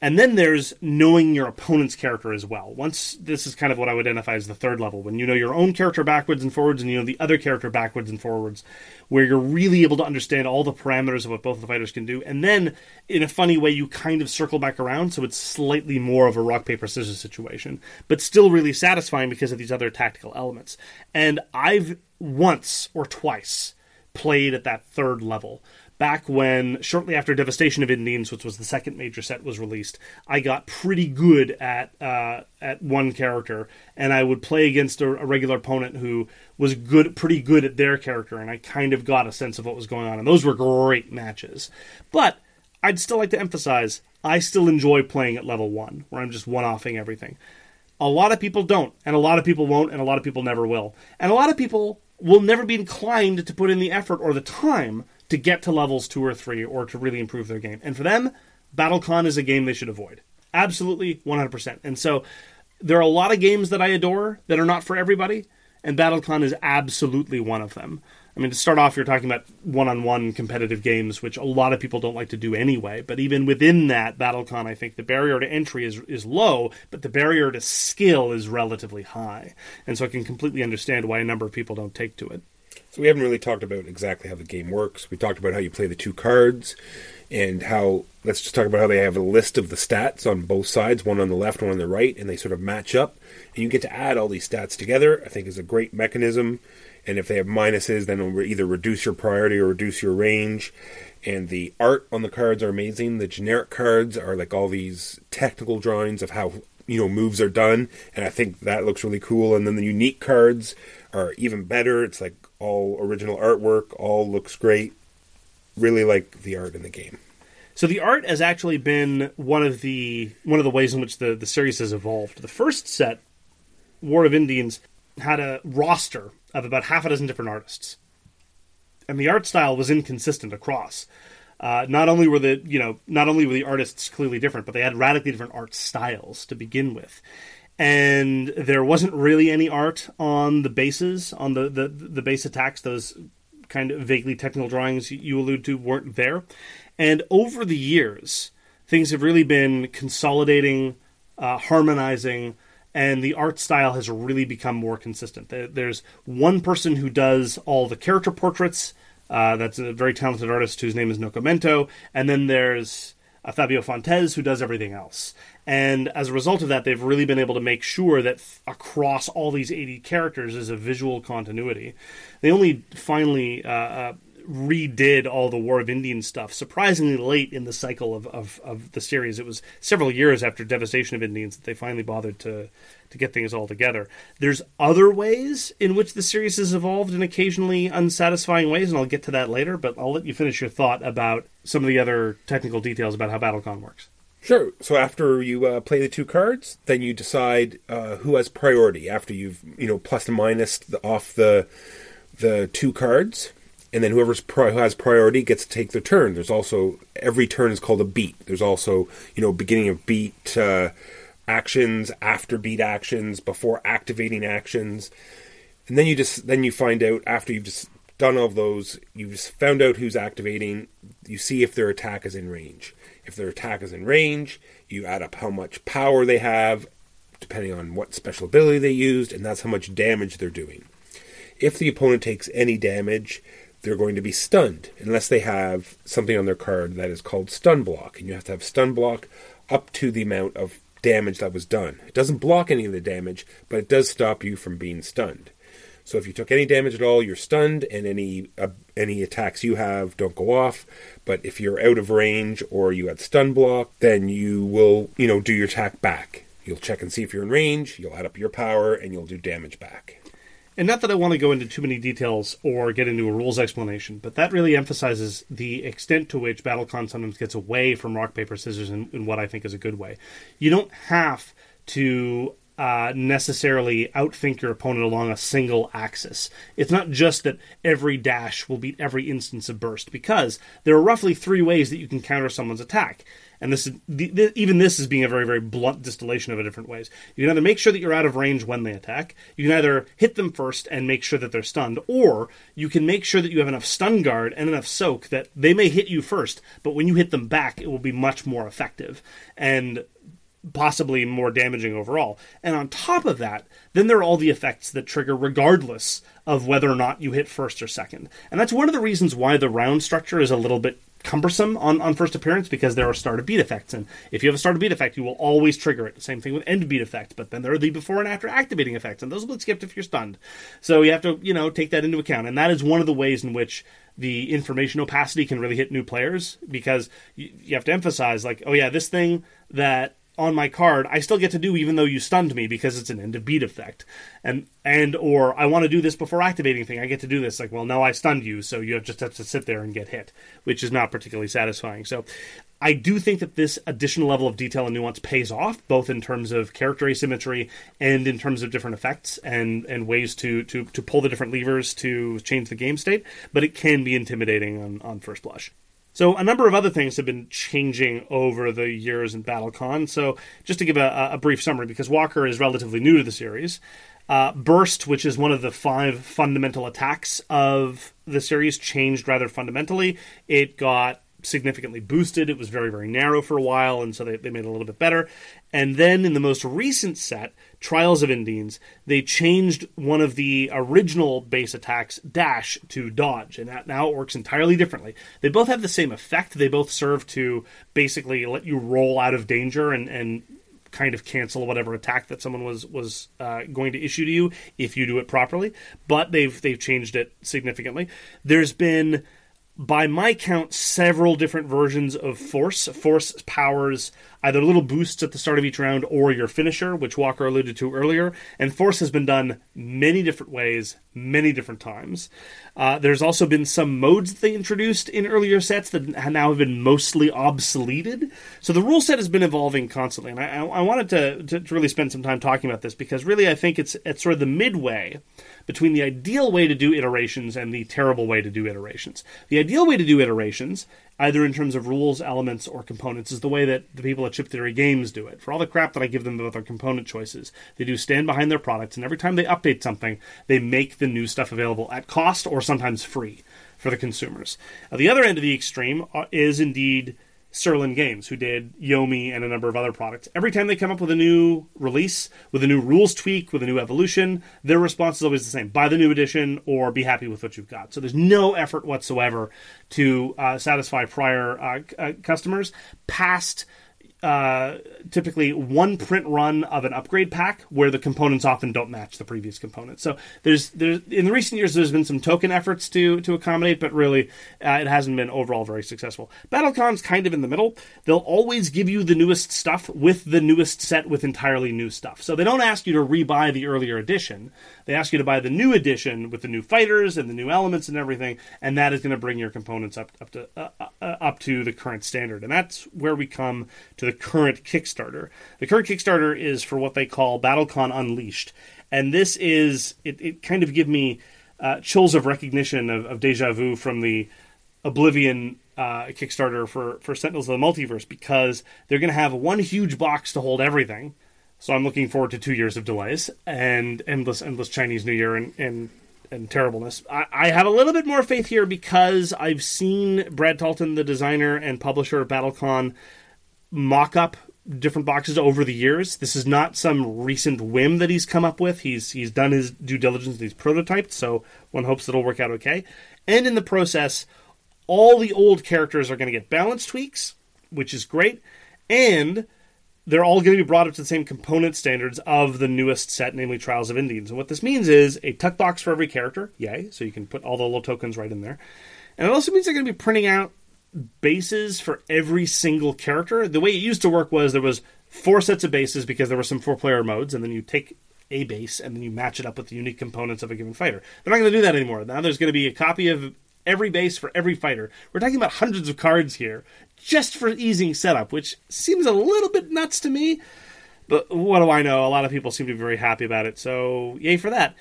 and then there's knowing your opponent's character as well. Once this is kind of what I would identify as the third level, when you know your own character backwards and forwards, and you know the other character backwards and forwards, where you're really able to understand all the parameters of what both the fighters can do. And then, in a funny way, you kind of circle back around, so it's slightly more of a rock paper scissors situation, but still really satisfying because of these other tactical elements. And I've once or twice played at that third level back when, shortly after Devastation of Indines, which was the second major set, was released, I got pretty good at uh, at one character, and I would play against a, a, regular opponent who was good, pretty good at their character, and I kind of got a sense of what was going on, and those were great matches. But I'd still like to emphasize, I still enjoy playing at level one, where I'm just one-offing everything. A lot of people don't, and a lot of people won't, and a lot of people never will, and a lot of people will never be inclined to put in the effort or the time to get to levels two or three or to really improve their game. And for them, BattleCon is a game they should avoid. Absolutely 100%. And so there are a lot of games that I adore that are not for everybody, and BattleCon is absolutely one of them. I mean, to start off, you're talking about one on one competitive games, which a lot of people don't like to do anyway. But even within that, BattleCon, I think the barrier to entry is, is low, but the barrier to skill is relatively high. And so I can completely understand why a number of people don't take to it. So we haven't really talked about exactly how the game works. We talked about how you play the two cards and how let's just talk about how they have a list of the stats on both sides, one on the left, one on the right, and they sort of match up. And you get to add all these stats together. I think is a great mechanism. And if they have minuses, then it'll either reduce your priority or reduce your range. And the art on the cards are amazing. The generic cards are like all these technical drawings of how you know moves are done, and I think that looks really cool. And then the unique cards are even better. It's like all original artwork, all looks great. Really like the art in the game. So the art has actually been one of the one of the ways in which the, the series has evolved. The first set, War of Indines, had a roster of about half a dozen different artists. And the art style was inconsistent across. Uh, not only were the you know not only were the artists clearly different, but they had radically different art styles to begin with and there wasn't really any art on the bases on the the, the base attacks. Those kind of vaguely technical drawings you allude to weren't there. And over the years things have really been consolidating uh, harmonizing and the art style has really become more consistent. There's one person who does all the character portraits uh, that's a very talented artist whose name is Nokomento, and then there's uh, Fabio Fontes who does everything else. And as a result of that, they've really been able to make sure that across all these 80 characters is a visual continuity. They only finally uh, uh, redid all the War of Indines stuff surprisingly late in the cycle of, of, of, the series. It was several years after Devastation of Indines that they finally bothered to to get things all together. There's other ways in which the series has evolved in occasionally unsatisfying ways, and I'll get to that later, but I'll let you finish your thought about some of the other technical details about how BattleCon works. Sure. So after you uh, play the two cards, then you decide uh, who has priority after you've you know plus and minus the, off the the two cards, and then whoever's pri- who has priority gets to take their turn. There's also every turn is called a beat. There's also you know beginning of beat uh, actions, after beat actions, before activating actions, and then you just then you find out after you've just done all of those, you've just found out who's activating. You see if their attack is in range If their attack is in range, you add up how much power they have, depending on what special ability they used, and that's how much damage they're doing. If the opponent takes any damage, they're going to be stunned unless they have something on their card that is called stun block, and you have to have stun block up to the amount of damage that was done. It doesn't block any of the damage, but it does stop you from being stunned. So if you took any damage at all, you're stunned, and any uh, any attacks you have don't go off. But if you're out of range or you had stun block, then you will you know do your attack back. You'll check and see if you're in range. You'll add up your power, and you'll do damage back. And not that I want to go into too many details or get into a rules explanation, but that really emphasizes the extent to which BattleCon sometimes gets away from rock, paper, scissors in, in what I think is a good way. You don't have to uh, necessarily outthink your opponent along a single axis. It's not just that every dash will beat every instance of burst, because there are roughly three ways that you can counter someone's attack. And this is the, the, even this is being a very very blunt distillation of it different ways. You can either make sure that you're out of range when they attack. You can either hit them first and make sure that they're stunned, or you can make sure that you have enough stun guard and enough soak that they may hit you first, but when you hit them back, it will be much more effective. And possibly more damaging overall. And on top of that, then there are all the effects that trigger regardless of whether or not you hit first or second. And that's one of the reasons why the round structure is a little bit cumbersome on, on first appearance because there are start of beat effects. And if you have a start of beat effect, you will always trigger it. Same thing with end beat effect, but then there are the before and after activating effects, and those will get skipped if you're stunned. So you have to, you know, take that into account. And that is one of the ways in which the information opacity can really hit new players because you, you have to emphasize, like, oh yeah, this thing that on my card I still get to do even though you stunned me because it's an end of beat effect. And and or I want to do this before activating thing. I get to do this like well no I stunned you so you just have to sit there and get hit, which is not particularly satisfying. So I do think that this additional level of detail and nuance pays off both in terms of character asymmetry and in terms of different effects and and ways to to to pull the different levers to change the game state, but it can be intimidating on on first blush. So a number of other things have been changing over the years in BattleCon. So just to give a, a brief summary, because Walker is relatively new to the series, uh, Burst, which is one of the five fundamental attacks of the series, changed rather fundamentally. It got significantly boosted. It was very, very narrow for a while, and so they, they made it a little bit better. And then in the most recent set, Trials of Indines, they changed one of the original base attacks, Dash, to Dodge, and that now it works entirely differently. They both have the same effect. They both serve to basically let you roll out of danger and, and kind of cancel whatever attack that someone was was uh, going to issue to you if you do it properly. But they've they've changed it significantly. There's been by my count, several different versions of Force. Force powers either little boosts at the start of each round or your finisher, which Walker alluded to earlier. And Force has been done many different ways, many different times. Uh, there's also been some modes that they introduced in earlier sets that now have been mostly obsoleted. So the rule set has been evolving constantly. And I, I wanted to, to, to really spend some time talking about this because really I think it's, it's sort of the midway between the ideal way to do iterations and the terrible way to do iterations. The ideal way to do iterations, either in terms of rules, elements, or components, is the way that the people at Chip Theory Games do it. For all the crap that I give them about their component choices, they do stand behind their products, and every time they update something, they make the new stuff available at cost or sometimes free for the consumers. Now, the other end of the extreme uh, is indeed Sirlin Games, who did Yomi and a number of other products. Every time they come up with a new release, with a new rules tweak, with a new evolution, their response is always the same buy the new edition or be happy with what you've got. So there's no effort whatsoever to uh, satisfy prior uh, uh, customers past uh, typically one print run of an upgrade pack where the components often don't match the previous components. So there's there's in the recent years there's been some token efforts to to accommodate, but really uh, it hasn't been overall very successful. BattleCon's kind of in the middle. They'll always give you the newest stuff with the newest set with entirely new stuff. So they don't ask you to rebuy the earlier edition. They ask you to buy the new edition with the new fighters and the new elements and everything, and that is going to bring your components up up to uh, uh, up to the current standard. And that's where we come to the current Kickstarter. The current Kickstarter is for what they call BattleCon Unleashed, and this is it. It kind of give me uh, chills of recognition of, of deja vu from the OblivAeon uh, Kickstarter for for Sentinels of the Multiverse because they're going to have one huge box to hold everything. So I'm looking forward to two years of delays and endless endless Chinese New Year and, and and terribleness. I, I have a little bit more faith here because I've seen Brad Talton, the designer and publisher of BattleCon, mock up different boxes over the years. This is not some recent whim that he's come up with. He's he's done his due diligence he's prototyped, so one hopes it'll work out okay. And in the process, all the old characters are going to get balance tweaks, which is great, and they're all going to be brought up to the same component standards of the newest set, namely Trials of Indines. And what this means is a tuck box for every character, yay, so you can put all the little tokens right in there. And it also means they're going to be printing out bases for every single character. The way it used to work was there was four sets of bases because there were some four player modes, and then you take a base and then you match it up with the unique components of a given fighter. They're not going to do that anymore. Now there's going to be a copy of every base for every fighter. We're talking about hundreds of cards here just for easing setup, which seems a little bit nuts to me. But what do I know? A lot of people seem to be very happy about it, so yay for that.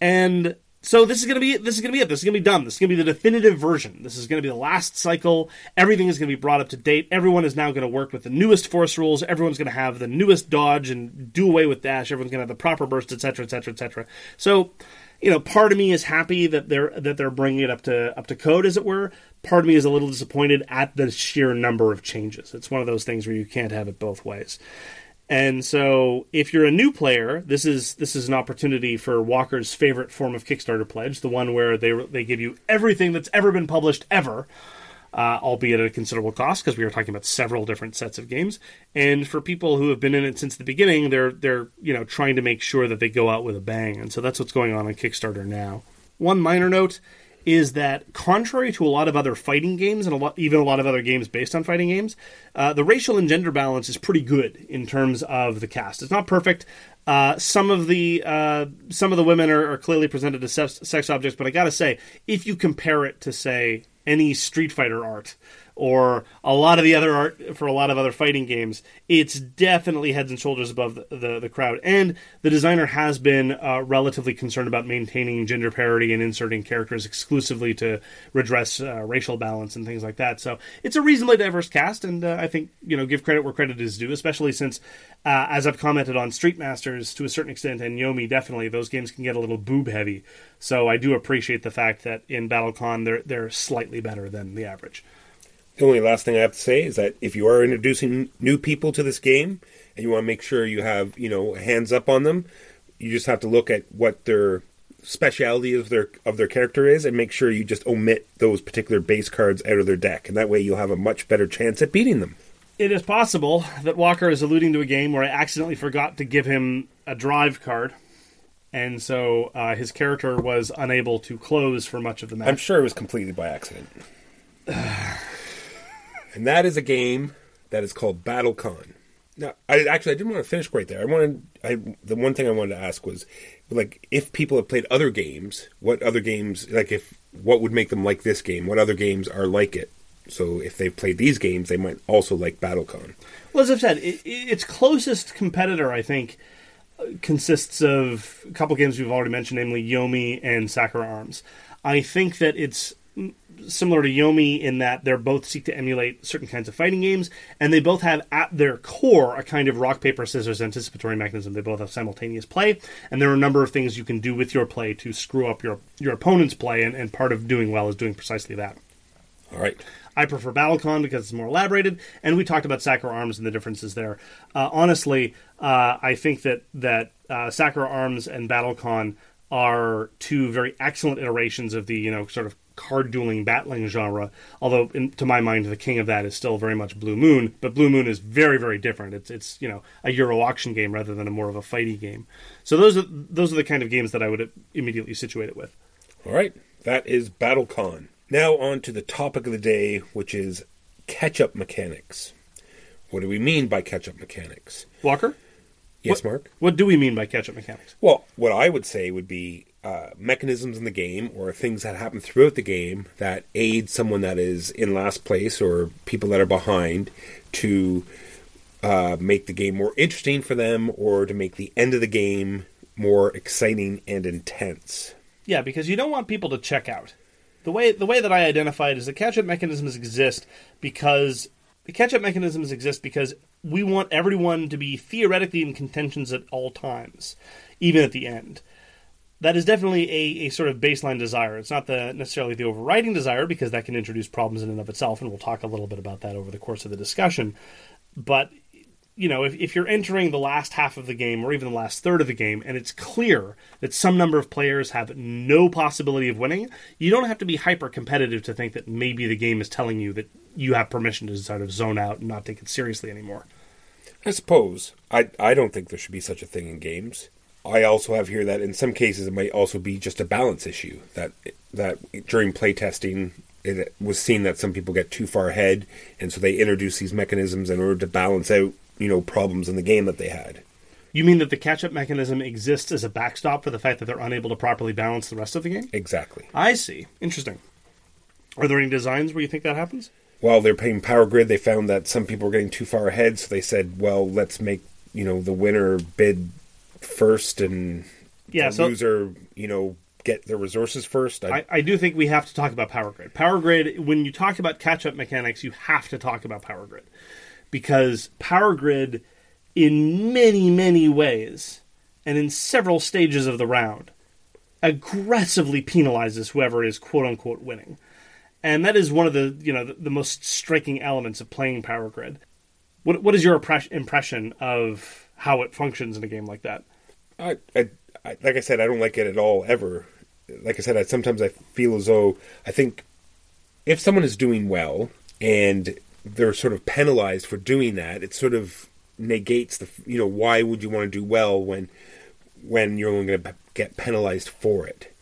And so this is gonna be this is gonna be it. This is gonna be done. This is gonna be the definitive version. This is gonna be the last cycle. Everything is gonna be brought up to date. Everyone is now gonna work with the newest force rules. Everyone's gonna have the newest dodge and do away with dash. Everyone's gonna have the proper burst, etc., etc., etc. So, you know, part of me is happy that they're that they're bringing it up to up to code, as it were. Part of me is a little disappointed at the sheer number of changes. It's one of those things where you can't have it both ways. And so, if you're a new player, this is this is an opportunity for Walker's favorite form of Kickstarter pledge, the one where they they give you everything that's ever been published ever, uh, albeit at a considerable cost because we are talking about several different sets of games. And for people who have been in it since the beginning, they're they're you know trying to make sure that they go out with a bang. And so that's what's going on on Kickstarter now. One minor note is that contrary to a lot of other fighting games and a lot, even a lot of other games based on fighting games, uh, the racial and gender balance is pretty good in terms of the cast. It's not perfect. Uh, some of the uh, some of the women are, are clearly presented as sex, sex objects, but I gotta say, if you compare it to say any Street Fighter art, or a lot of the other art for a lot of other fighting games, it's definitely heads and shoulders above the, the, the crowd. And the designer has been uh, relatively concerned about maintaining gender parity and inserting characters exclusively to redress uh, racial balance and things like that. So it's a reasonably diverse cast, and uh, I think you know give credit where credit is due, especially since, uh, as I've commented on Street Masters to a certain extent and Yomi definitely, those games can get a little boob heavy. So I do appreciate the fact that in BattleCon they're they're slightly better than the average. The only last thing I have to say is that if you are introducing new people to this game and you want to make sure you have, you know, hands up on them, you just have to look at what their speciality of their of their character is and make sure you just omit those particular base cards out of their deck and that way you'll have a much better chance at beating them. It is possible that Walker is alluding to a game where I accidentally forgot to give him a drive card and so uh, his character was unable to close for much of the match. I'm sure it was completely by accident. and that is a game that is called BattleCon. Now, I actually I didn't want to finish right there. I wanted I the one thing I wanted to ask was like if people have played other games, what other games like if what would make them like this game? What other games are like it? So if they've played these games, they might also like BattleCon. Well, as I've said, it, its closest competitor, I think, consists of a couple games we've already mentioned, namely Yomi and Sakura Arms. I think that it's similar to Yomi in that they're both seek to emulate certain kinds of fighting games, and they both have at their core a kind of rock paper scissors anticipatory mechanism. They both have simultaneous play, and there are a number of things you can do with your play to screw up your your opponent's play, and, and part of doing well is doing precisely that. All right. I prefer BattleCon because it's more elaborated, and we talked about Sakura Arms and the differences there. Uh, honestly, uh, I think that that uh, Sakura Arms and BattleCon are two very excellent iterations of the you know sort of card dueling battling genre. Although, in, to my mind, the king of that is still very much Blue Moon. But Blue Moon is very, very different. It's it's you know a Euro auction game rather than a more of a fighty game. So those are those are the kind of games that I would immediately situate it with. All right, that is BattleCon. Now on to the topic of the day, which is catch-up mechanics. What do we mean by catch-up mechanics? Walker. Yes, what, Mark. What do we mean by catch-up mechanics? Well, what I would say would be uh, mechanisms in the game or things that happen throughout the game that aid someone that is in last place or people that are behind to uh, make the game more interesting for them or to make the end of the game more exciting and intense. Yeah, because you don't want people to check out. The way the way that I identify it is the catch up mechanisms exist because the catch up mechanisms exist because we want everyone to be theoretically in contentions at all times, even at the end that is definitely a, a sort of baseline desire. It's not the necessarily the overriding desire because that can introduce problems in and of itself, and we'll talk a little bit about that over the course of the discussion. But you know, if, if you're entering the last half of the game or even the last third of the game, and it's clear that some number of players have no possibility of winning, you don't have to be hyper competitive to think that maybe the game is telling you that you have permission to sort of zone out and not take it seriously anymore. I suppose. I I don't think there should be such a thing in games. I also have here that in some cases it might also be just a balance issue that that during playtesting it was seen that some people get too far ahead and so they introduce these mechanisms in order to balance out you know problems in the game that they had. You mean that the catch up mechanism exists as a backstop for the fact that they're unable to properly balance the rest of the game? Exactly. I see. Interesting. Are there any designs where you think that happens? While they're playing Power Grid, they found that some people were getting too far ahead, so they said, "Well, let's make you know the winner bid first, and Yeah, the so- loser, you know, get their resources first. I, I, I do think we have to talk about Power Grid. Power Grid, when you talk about catch up mechanics, you have to talk about Power Grid. Because Power Grid, in many, many ways, and in several stages of the round, aggressively penalizes whoever is quote unquote winning. And that is one of the you know the, the most striking elements of playing Power Grid. What what is your impression of how it functions in a game like that? I, I, like I said, I don't like it at all ever. Like I said, I, sometimes I feel as though I think if someone is doing well and they're sort of penalized for doing that, it sort of negates the you know why would you want to do well when when you're only going to get penalized for it.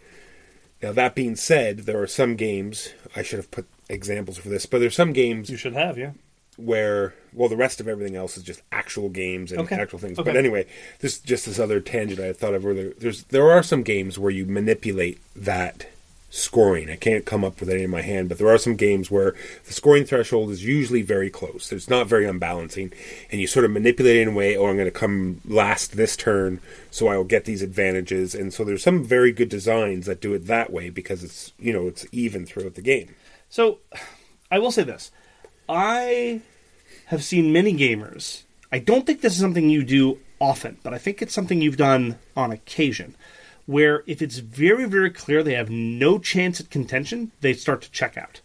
Now that being said, there are some games I should have put examples for this, but there's some games You should have, yeah. Where well the rest of everything else is just actual games and Okay. actual things. Okay. but anyway this just this other tangent i thought of earlier there's there are some games where you manipulate that scoring. I can't come up with any in my hand but there are some games where the scoring threshold is usually very close. It's not very unbalancing and you sort of manipulate it in a way oh i'm going to come last this turn so i'll get these advantages. And so there's some very good designs that do it that way because it's you know it's even throughout the game. So, I will say this: I have seen many gamers. I don't think this is something you do often, but I think it's something you've done on occasion. Where if it's very, very clear they have no chance at contention, they start to check out.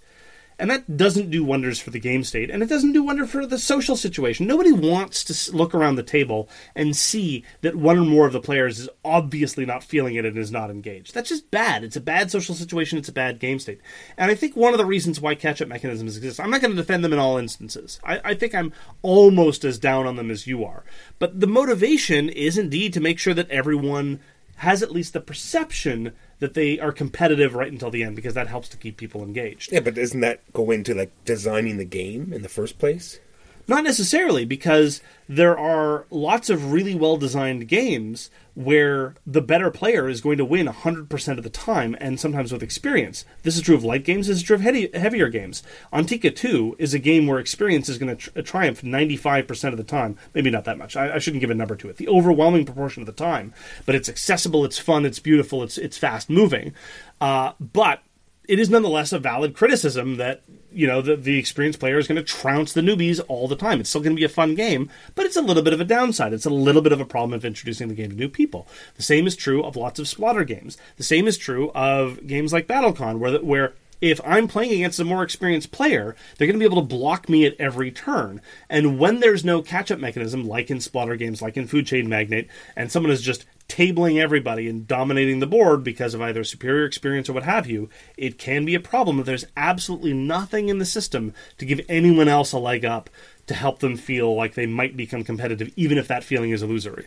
And that doesn't do wonders for the game state, and it doesn't do wonder for the social situation. Nobody wants to look around the table and see that one or more of the players is obviously not feeling it and is not engaged. That's just bad. It's a bad social situation. It's a bad game state. And I think one of the reasons why catch-up mechanisms exist, I'm not going to defend them in all instances. I, I think I'm almost as down on them as you are. But the motivation is indeed to make sure that everyone has at least the perception that they are competitive right until the end, because that helps to keep people engaged. yeah but doesn't that go into like designing the game in the first place Not necessarily, because there are lots of really well designed games where the better player is going to win 100% of the time, and sometimes with experience. This is true of light games, this is true of heavy, heavier games. Antike 2 is a game where experience is going to tr- triumph 95% of the time. Maybe not that much. I, I shouldn't give a number to it. The overwhelming proportion of the time. But it's accessible, it's fun, it's beautiful, it's, it's fast moving. Uh, but it is nonetheless a valid criticism that you know the, the experienced player is going to trounce the newbies all the time. It's still going to be a fun game, but it's a little bit of a downside. It's a little bit of a problem of introducing the game to new people. The same is true of lots of Splotter games. The same is true of games like BattleCon, where where if I'm playing against a more experienced player, they're going to be able to block me at every turn. And when there's no catch up mechanism, like in Splotter games, like in Food Chain Magnate, and someone is just tabling everybody and dominating the board because of either superior experience or what have you, it can be a problem if there's absolutely nothing in the system to give anyone else a leg up to help them feel like they might become competitive, even if that feeling is illusory.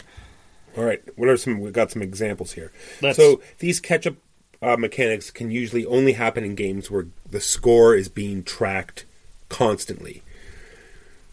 All right. What are some? We've got some examples here. Let's- So these catch-up uh, mechanics can usually only happen in games where the score is being tracked constantly.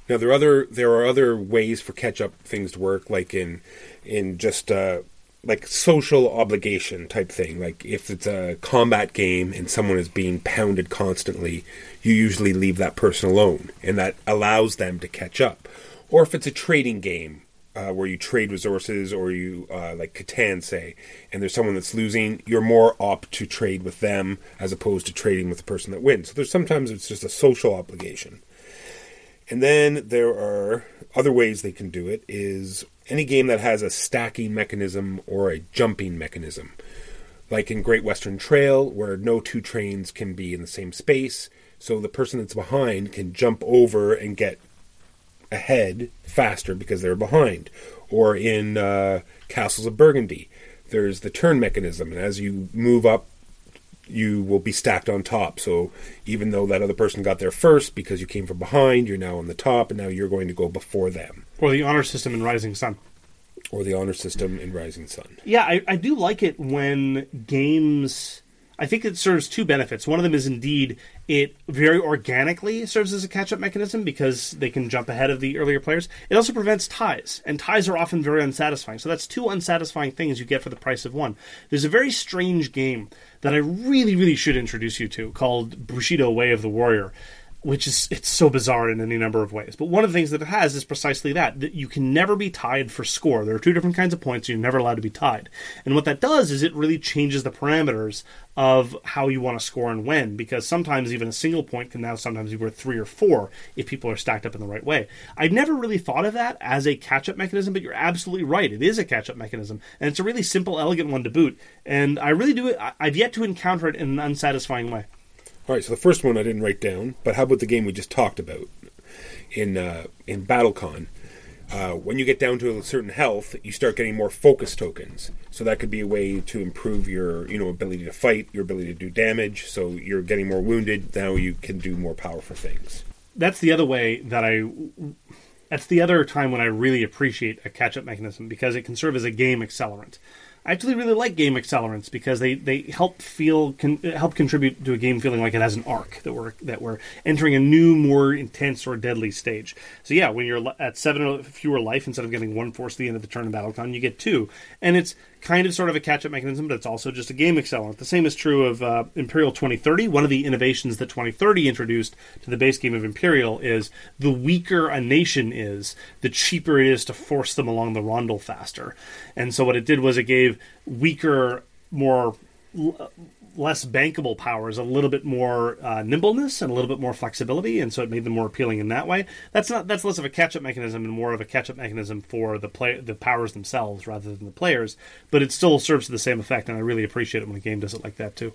Now there are other there are other ways for catch-up things to work, like in in just uh, like social obligation type thing. Like if it's a combat game and someone is being pounded constantly, you usually leave that person alone, and that allows them to catch up. Or if it's a trading game uh, where you trade resources, or you uh, like Catan, say, and there's someone that's losing, you're more opt to trade with them as opposed to trading with the person that wins. So there's sometimes it's just a social obligation. And then there are other ways they can do it is any game that has a stacking mechanism or a jumping mechanism. like in Great Western Trail, where no two trains can be in the same space. So the person that's behind can jump over and get ahead faster because they're behind. Or in uh, Castles of Burgundy, there's the turn mechanism, and as you move up, you will be stacked on top. So even though that other person got there first because you came from behind, you're now on the top, and now you're going to go before them. Or the honor system in Rising Sun. Or the honor system in Rising Sun. Yeah, I, I do like it when games. I think it serves two benefits. One of them is indeed it very organically serves as a catch up mechanism because they can jump ahead of the earlier players. It also prevents ties, and ties are often very unsatisfying. So that's two unsatisfying things you get for the price of one. There's a very strange game that I really, really should introduce you to called Bushido Way of the Warrior which is it's so bizarre in any number of ways. But one of the things that it has is precisely that that you can never be tied for score. There are two different kinds of points. You're never allowed to be tied. And what that does is it really changes the parameters of how you want to score and when. Because sometimes even a single point can now sometimes be worth three or four if people are stacked up in the right way. I'd never really thought of that as a catch-up mechanism, but you're absolutely right. It is a catch-up mechanism, and it's a really simple, elegant one to boot. And I really do. I've yet to encounter it in an unsatisfying way. All right, so the first one I didn't write down, but how about the game we just talked about in uh, in BattleCon? Uh, when you get down to a certain health, you start getting more focus tokens. So that could be a way to improve your, you know, ability to fight, your ability to do damage. So you're getting more wounded. Now you can do more powerful things. That's the other way that I. That's the other time when I really appreciate a catch-up mechanism because it can serve as a game accelerant. I actually really like game accelerants because they, they help feel can help contribute to a game feeling like it has an arc that we're that we're entering a new, more intense or deadly stage. So yeah, when you're at seven or fewer life instead of getting one force at the end of the turn in BattleCon, you get two, and it's kind of sort of a catch up mechanism, but it's also just a game accelerant. The same is true of uh, Imperial 2030. One of the innovations that 2030 introduced to the base game of Imperial is the weaker a nation is, the cheaper it is to force them along the rondel faster. And so what it did was it gave weaker, more less bankable powers a little bit more uh, nimbleness and a little bit more flexibility, and so it made them more appealing in that way. That's not that's less of a catch up mechanism and more of a catch up mechanism for the play the powers themselves rather than the players, but it still serves the same effect, and I really appreciate it when a game does it like that too.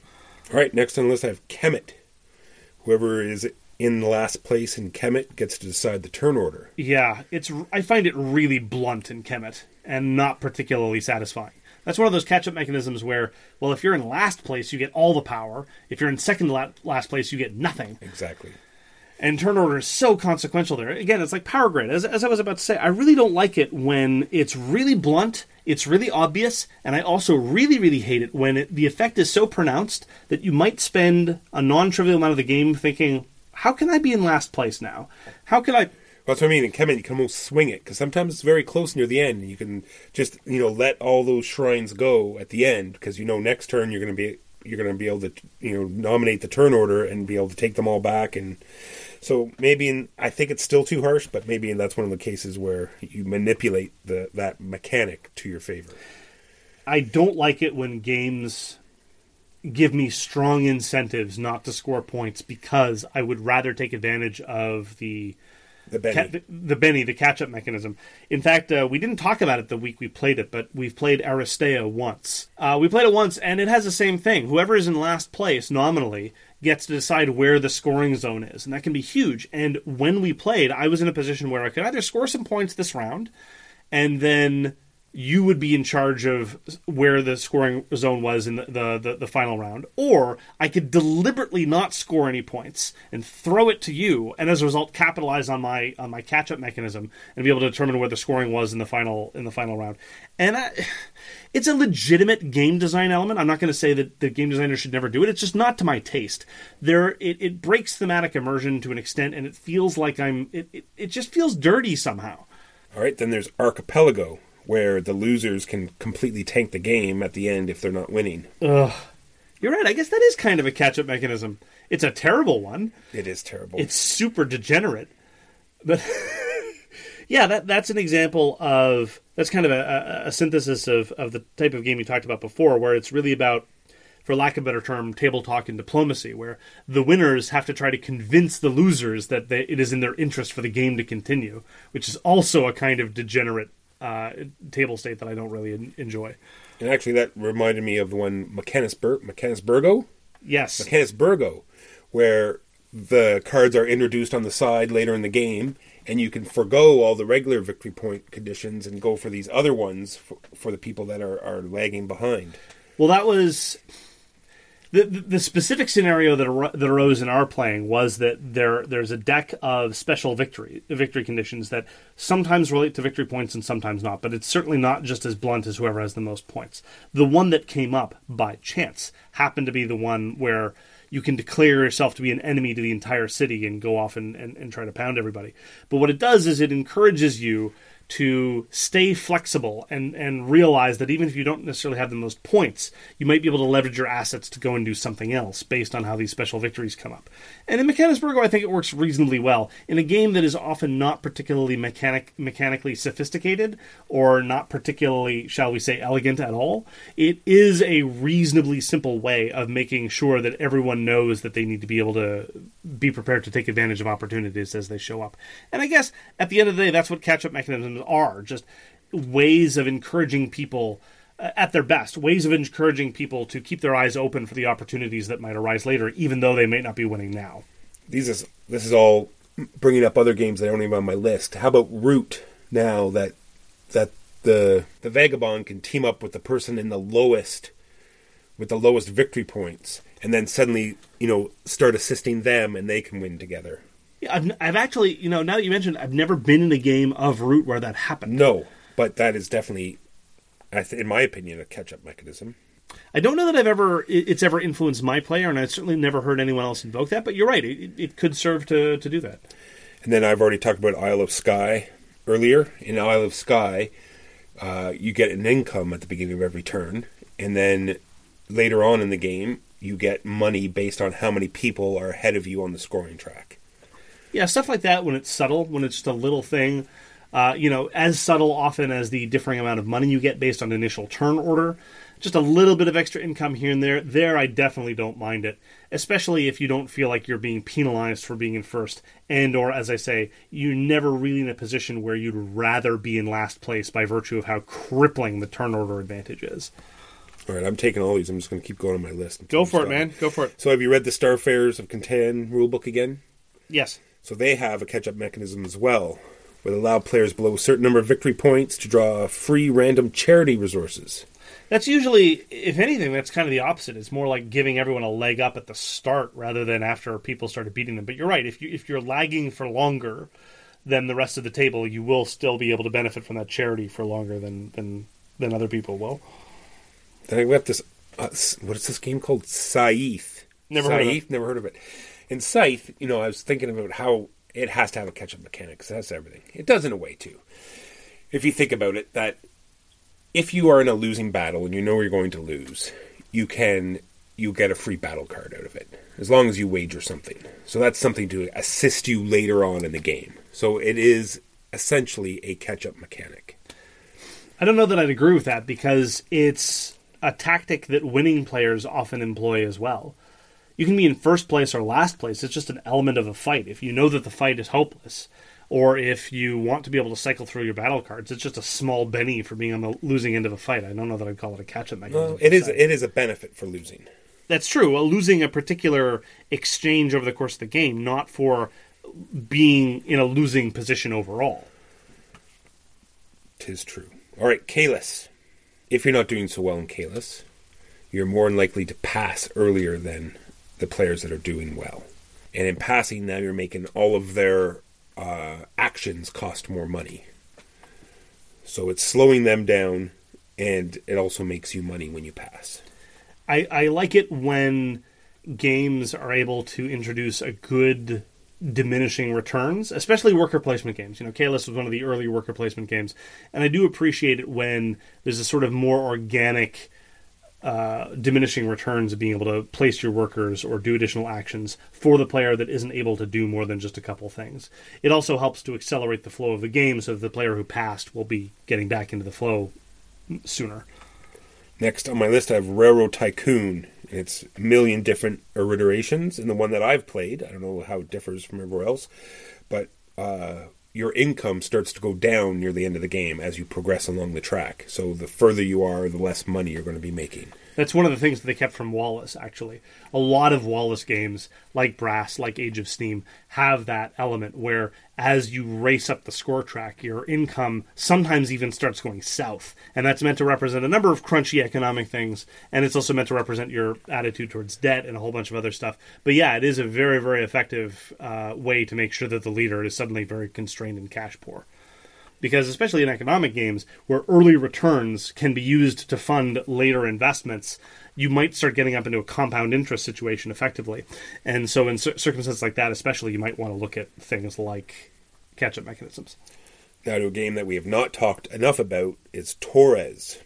All right, next on the list I have Kemet. Whoever is in last place in Kemet gets to decide the turn order. Yeah, it's I find it really blunt in Kemet and not particularly satisfying. That's one of those catch up mechanisms where, well, if you're in last place, you get all the power. If you're in second to last place, you get nothing. Exactly. And turn order is so consequential there. Again, it's like power grid. As, as I was about to say, I really don't like it when it's really blunt, it's really obvious, and I also really, really hate it when it, the effect is so pronounced that you might spend a non trivial amount of the game thinking, how can I be in last place now? How can I that's what I mean. In Kemet, you can almost swing it because sometimes it's very close near the end, and you can just you know let all those shrines go at the end because you know next turn you're going to be you're going to be able to you know nominate the turn order and be able to take them all back and so maybe in, I think it's still too harsh, but maybe that's one of the cases where you manipulate the that mechanic to your favor. I don't like it when games give me strong incentives not to score points because I would rather take advantage of the the Benny. Ca- the, the, Benny, the catch up mechanism. In fact, uh, we didn't talk about it the week we played it, but we've played Aristeia once. Uh, we played it once, and it has the same thing. Whoever is in last place nominally gets to decide where the scoring zone is, and that can be huge. And when we played, I was in a position where I could either score some points this round, and then you would be in charge of where the scoring zone was in the, the, the, the, final round, or I could deliberately not score any points and throw it to you, and as a result, capitalize on my on my catch up mechanism and be able to determine where the scoring was in the final in the final round. And I, it's a legitimate game design element. I'm not going to say that the game designer should never do it. It's just not to my taste. There, it, it breaks thematic immersion to an extent, and it feels like I'm. It, it, it just feels dirty somehow. All right, then there's Archipelago where the losers can completely tank the game at the end if they're not winning. Ugh. You're right. I guess that is kind of a catch up mechanism. It's a terrible one. It is terrible. It's super degenerate. But yeah, that that's an example of that's kind of a, a, synthesis of, of the type of game you talked about before, where it's really about, for lack of a better term, table talk and diplomacy, where the winners have to try to convince the losers that they, it is in their interest for the game to continue, which is also a kind of degenerate uh, table state that I don't really en- enjoy. And actually, that reminded me of the one Mechanisburg, Mechanisburgo, Yes, Mechanisburgo, where the cards are introduced on the side later in the game, and you can forego all the regular victory point conditions and go for these other ones for, for the people that are, are lagging behind. Well, that was the, the specific scenario that ar- that arose in our playing was that there there's a deck of special victory victory conditions that sometimes relate to victory points and sometimes not, but it's certainly not just as blunt as whoever has the most points. The one that came up by chance happened to be the one where you can declare yourself to be an enemy to the entire city and go off and, and, and try to pound everybody. But what it does is it encourages you to stay flexible and, and realize that even if you don't necessarily have the most points, you might be able to leverage your assets to go and do something else based on how these special victories come up. And in Mechanisburgo, I think it works reasonably well. In a game that is often not particularly mechanic mechanically sophisticated or not particularly, shall we say, elegant at all, it is a reasonably simple way of making sure that everyone knows that they need to be able to be prepared to take advantage of opportunities as they show up. And I guess at the end of the day, that's what catch up mechanisms are just ways of encouraging people uh, at their best, ways of encouraging people to keep their eyes open for the opportunities that might arise later, even though they may not be winning now. These is this is all bringing up other games that aren't even on my list. How about Root? Now that that the the vagabond can team up with the person in the lowest with the lowest victory points, and then suddenly you know start assisting them, and they can win together. Yeah, I've, I've actually, you know, now that you mentioned, I've never been in a game of Root where that happened. No, but that is definitely, I th- in my opinion, a catch-up mechanism. I don't know that I've ever it's ever influenced my player, and I've certainly never heard anyone else invoke that. But you're right; it, it could serve to to do that. And then I've already talked about Isle of Skye earlier. In Isle of Skye, uh, you get an income at the beginning of every turn, and then later on in the game, you get money based on how many people are ahead of you on the scoring track. Yeah, stuff like that when it's subtle, when it's just a little thing. Uh, you know, as subtle often as the differing amount of money you get based on initial turn order. Just a little bit of extra income here and there. There, I definitely don't mind it, especially if you don't feel like you're being penalized for being in first, and or as I say, you're never really in a position where you'd rather be in last place by virtue of how crippling the turn order advantage is. All right, I'm taking all these. I'm just going to keep going on my list. Go for it, man. Go for it. So, have you read the Starfarers of Catan rulebook again? Yes. So they have a catch-up mechanism as well, where they allow players below a certain number of victory points to draw free random charity resources. That's usually, if anything, that's kind of the opposite. It's more like giving everyone a leg up at the start rather than after people started beating them. But you're right. If you if you're lagging for longer than the rest of the table, you will still be able to benefit from that charity for longer than than than other people will. Then we have this. Uh, what is this game called? Scythe. Never heard of Scythe. Never heard of it. In Scythe, you know, I was thinking about how it has to have a catch-up mechanic. 'cause that's everything. It does in a way too. If you think about it, that if you are in a losing battle and you know you're going to lose, you can you get a free battle card out of it as long as you wager something. So that's something to assist you later on in the game. So it is essentially a catch-up mechanic. I don't know that I'd agree with that because it's a tactic that winning players often employ as well. You can be in first place or last place. It's just an element of a fight. If you know that the fight is hopeless, or if you want to be able to cycle through your battle cards, it's just a small benny for being on the losing end of a fight. I don't know that I'd call it a catch-up mechanism. Well, it is. It is a benefit for losing. That's true. Well, losing a particular exchange over the course of the game, not for being in a losing position overall. Tis true. All right, Caylus. If you're not doing so well in Caylus, you're more than likely to pass earlier than the players that are doing well. And in passing, now you're making all of their uh, actions cost more money. So it's slowing them down, and it also makes you money when you pass. I, I like it when games are able to introduce a good diminishing returns, especially worker placement games. You know, Caylus was one of the early worker placement games, and I do appreciate it when there's a sort of more organic uh, diminishing returns of being able to place your workers or do additional actions for the player that isn't able to do more than just a couple things. It also helps to accelerate the flow of the game so that the player who passed will be getting back into the flow sooner. Next on my list, I have Railroad Tycoon. It's a million different iterations, and the one that I've played, I don't know how it differs from everywhere else, but uh, your income starts to go down near the end of the game as you progress along the track. So the further you are, the less money you're going to be making. That's one of the things that they kept from Wallace, actually. A lot of Wallace games, like Brass, like Age of Steam, have that element where as you race up the score track, your income sometimes even starts going south. And that's meant to represent a number of crunchy economic things. And it's also meant to represent your attitude towards debt and a whole bunch of other stuff. But yeah, it is a very, very effective uh, way to make sure that the leader is suddenly very constrained and cash poor because especially in economic games where early returns can be used to fund later investments you might start getting up into a compound interest situation effectively. And so in circumstances like that especially you might want to look at things like catch up mechanisms. Now to a game that we have not talked enough about is torres.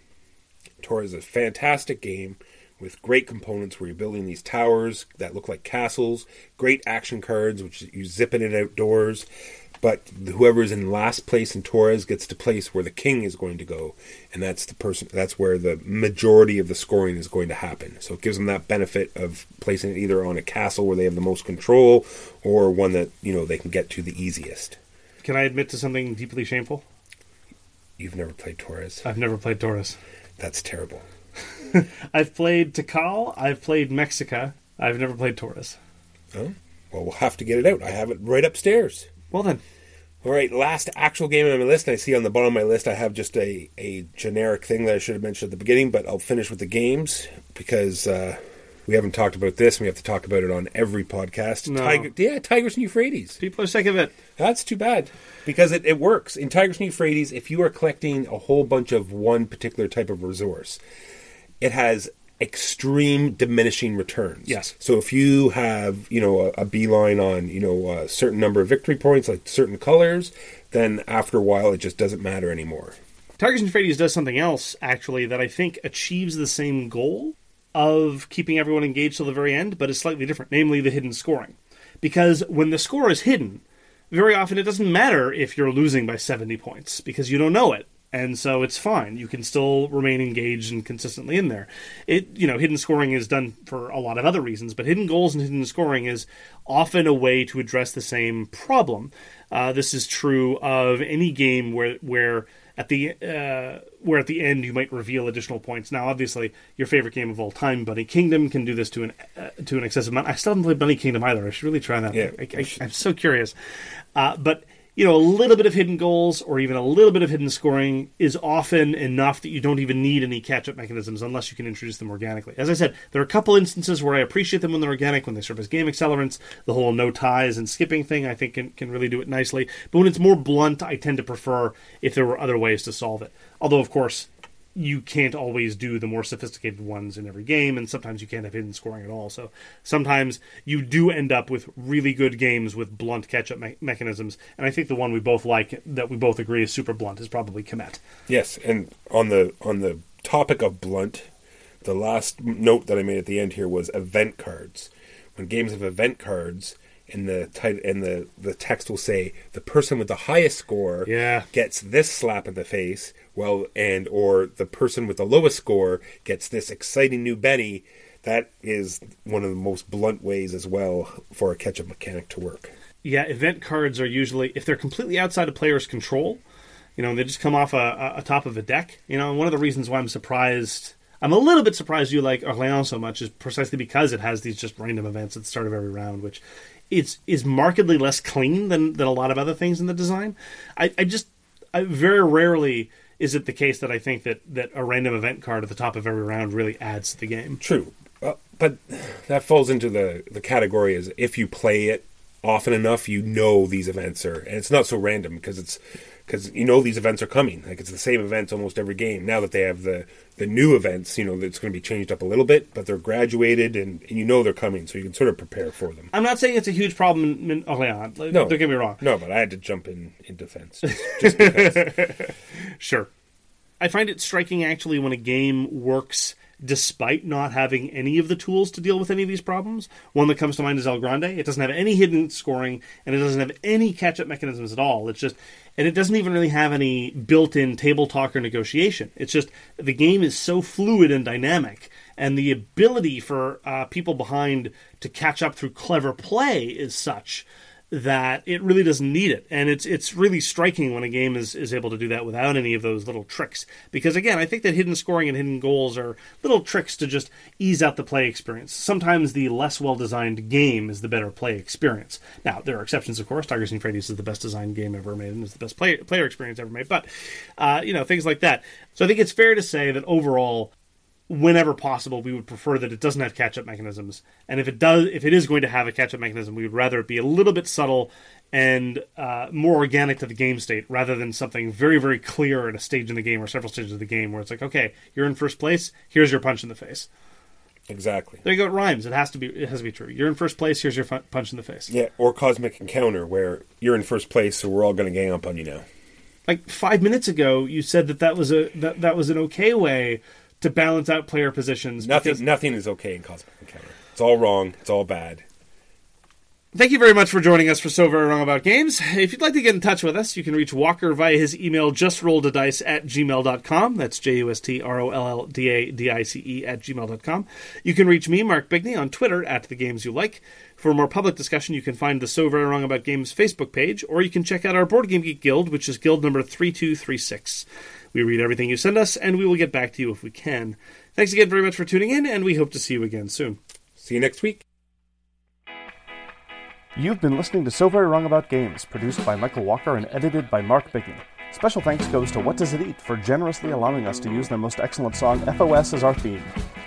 Torres is a fantastic game with great components where you're building these towers that look like castles great action cards which you zip in and outdoors but whoever is in last place in Torres gets to place where the king is going to go, and that's the person. That's where the majority of the scoring is going to happen. So it gives them that benefit of placing it either on a castle where they have the most control, or one that you know they can get to the easiest. Can I admit to something deeply shameful? You've never played Torres. I've never played Torres. That's terrible. I've played Tikal. I've played Mexica. I've never played Torres. Oh, well, we'll have to get it out. I have it right upstairs. Well then, all right, last actual game on my list. I see on the bottom of my list I have just a, a generic thing that I should have mentioned at the beginning, but I'll finish with the games because uh, we haven't talked about this. and We have to talk about it on every podcast. No. Tiger, yeah, Tigris and Euphrates. People are sick of it. That's too bad because it, it works. In Tigris and Euphrates, if you are collecting a whole bunch of one particular type of resource, it has extreme diminishing returns. Yes. So if you have, you know, a, a beeline on, you know, a certain number of victory points, like certain colors, then after a while it just doesn't matter anymore. Tigris and Euphrates does something else, actually, that I think achieves the same goal of keeping everyone engaged till the very end, but is slightly different, namely the hidden scoring. Because when the score is hidden, very often it doesn't matter if you're losing by 70 points, because you don't know it and so it's fine. You can still remain engaged and consistently in there. It you know hidden scoring is done for a lot of other reasons, but hidden goals and hidden scoring is often a way to address the same problem. Uh, this is true of any game where where at the uh, where at the end you might reveal additional points. Now, obviously, your favorite game of all time, Bunny Kingdom, can do this to an uh, to an excessive amount. I still haven't played Bunny Kingdom either. I should really try that. Yeah, I, am so curious, uh, but you know, a little bit of hidden goals or even a little bit of hidden scoring is often enough that you don't even need any catch up mechanisms unless you can introduce them organically. As I said, there are a couple instances where I appreciate them when they're organic, when they serve as game accelerants. The whole no ties and skipping thing, I think, can, can really do it nicely. But when it's more blunt, I tend to prefer if there were other ways to solve it. Although, of course, you can't always do the more sophisticated ones in every game, and sometimes you can't have hidden scoring at all. So sometimes you do end up with really good games with blunt catch-up me- mechanisms. And I think the one we both like, that we both agree is super blunt, is probably Kemet. Yes, and on the on the topic of blunt, the last note that I made at the end here was event cards. When games have event cards, and the title and the the text will say the person with the highest score yeah. gets this slap in the face well and or the person with the lowest score gets this exciting new Benny that is one of the most blunt ways as well for a catch up mechanic to work yeah event cards are usually if they're completely outside a player's control you know they just come off a, a top of a deck you know one of the reasons why i'm surprised I'm a little bit surprised you like Orléans so much is precisely because it has these just random events at the start of every round, which it's is markedly less clean than than a lot of other things in the design. I, I just I, very rarely is it the case that I think that that a random event card at the top of every round really adds to the game. True, uh, but that falls into the the category as if you play it often enough, you know these events are, and it's not so random because it's because you know these events are coming. Like it's the same events almost every game. Now that they have the the new events, you know, it's going to be changed up a little bit, but they're graduated and, and you know they're coming, so you can sort of prepare for them. I'm not saying it's a huge problem in Orléans. Oh, no, don't get me wrong. No, but I had to jump in in defense just, just because. sure, I find it striking actually when a game works despite not having any of the tools to deal with any of these problems. One that comes to mind is El Grande. It doesn't have any hidden scoring and it doesn't have any catch up mechanisms at all. It's just, and it doesn't even really have any built in table talk or negotiation. It's just the game is so fluid and dynamic. And the ability for uh, people behind to catch up through clever play is such that it really doesn't need it. And it's it's really striking when a game is, is able to do that without any of those little tricks. Because again, I think that hidden scoring and hidden goals are little tricks to just ease out the play experience. Sometimes the less well designed game is the better play experience. Now, there are exceptions, of course. Tigers and Freddy's is the best designed game ever made and is the best play, player experience ever made. But, uh, you know, things like that. So I think it's fair to say that overall, whenever possible, we would prefer that it doesn't have catch-up mechanisms. And if it does, if it is going to have a catch-up mechanism, we would rather it be a little bit subtle and uh, more organic to the game state, rather than something very, very clear at a stage in the game or several stages of the game where it's like, okay, you're in first place. Here's your punch in the face. Exactly. There you go. It rhymes. It has to be. It has to be true. You're in first place. Here's your punch in the face. Yeah, or cosmic encounter where you're in first place, so we're all going to gang up on you now. Like five minutes ago, you said that that was a that, that was an okay way to balance out player positions. Nothing, because- nothing is okay in cosmic encounter. It's all wrong. It's all bad. Thank you very much for joining us for So Very Wrong About Games. If you'd like to get in touch with us, you can reach Walker via his email justrolledadice at gmail.com. That's J U S T R O L L D A D I C E at gmail.com. You can reach me, Mark Bigney, on Twitter at The Games You Like. For more public discussion, you can find the So Very Wrong About Games Facebook page, or you can check out our Board Game Geek Guild, which is guild number 3236. We read everything you send us, and we will get back to you if we can. Thanks again very much for tuning in, and we hope to see you again soon. See you next week. You've been listening to So Very Wrong About Games, produced by Michael Walker and edited by Mark Bigney. Special thanks goes to What Does It Eat for generously allowing us to use their most excellent song FOS as our theme.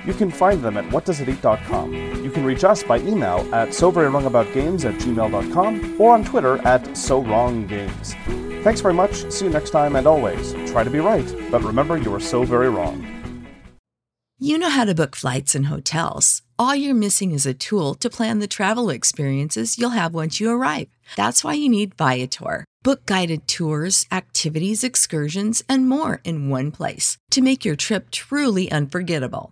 You can find them at whatdoesiteat.com. You can reach us by email at so very wrong about games at gmail.com or on Twitter at so wrong games. Thanks very much, see you next time, and always, try to be right, but remember you are so very wrong. You know how to book flights and hotels. All you're missing is a tool to plan the travel experiences you'll have once you arrive. That's why you need Viator. Book guided tours, activities, excursions, and more in one place to make your trip truly unforgettable.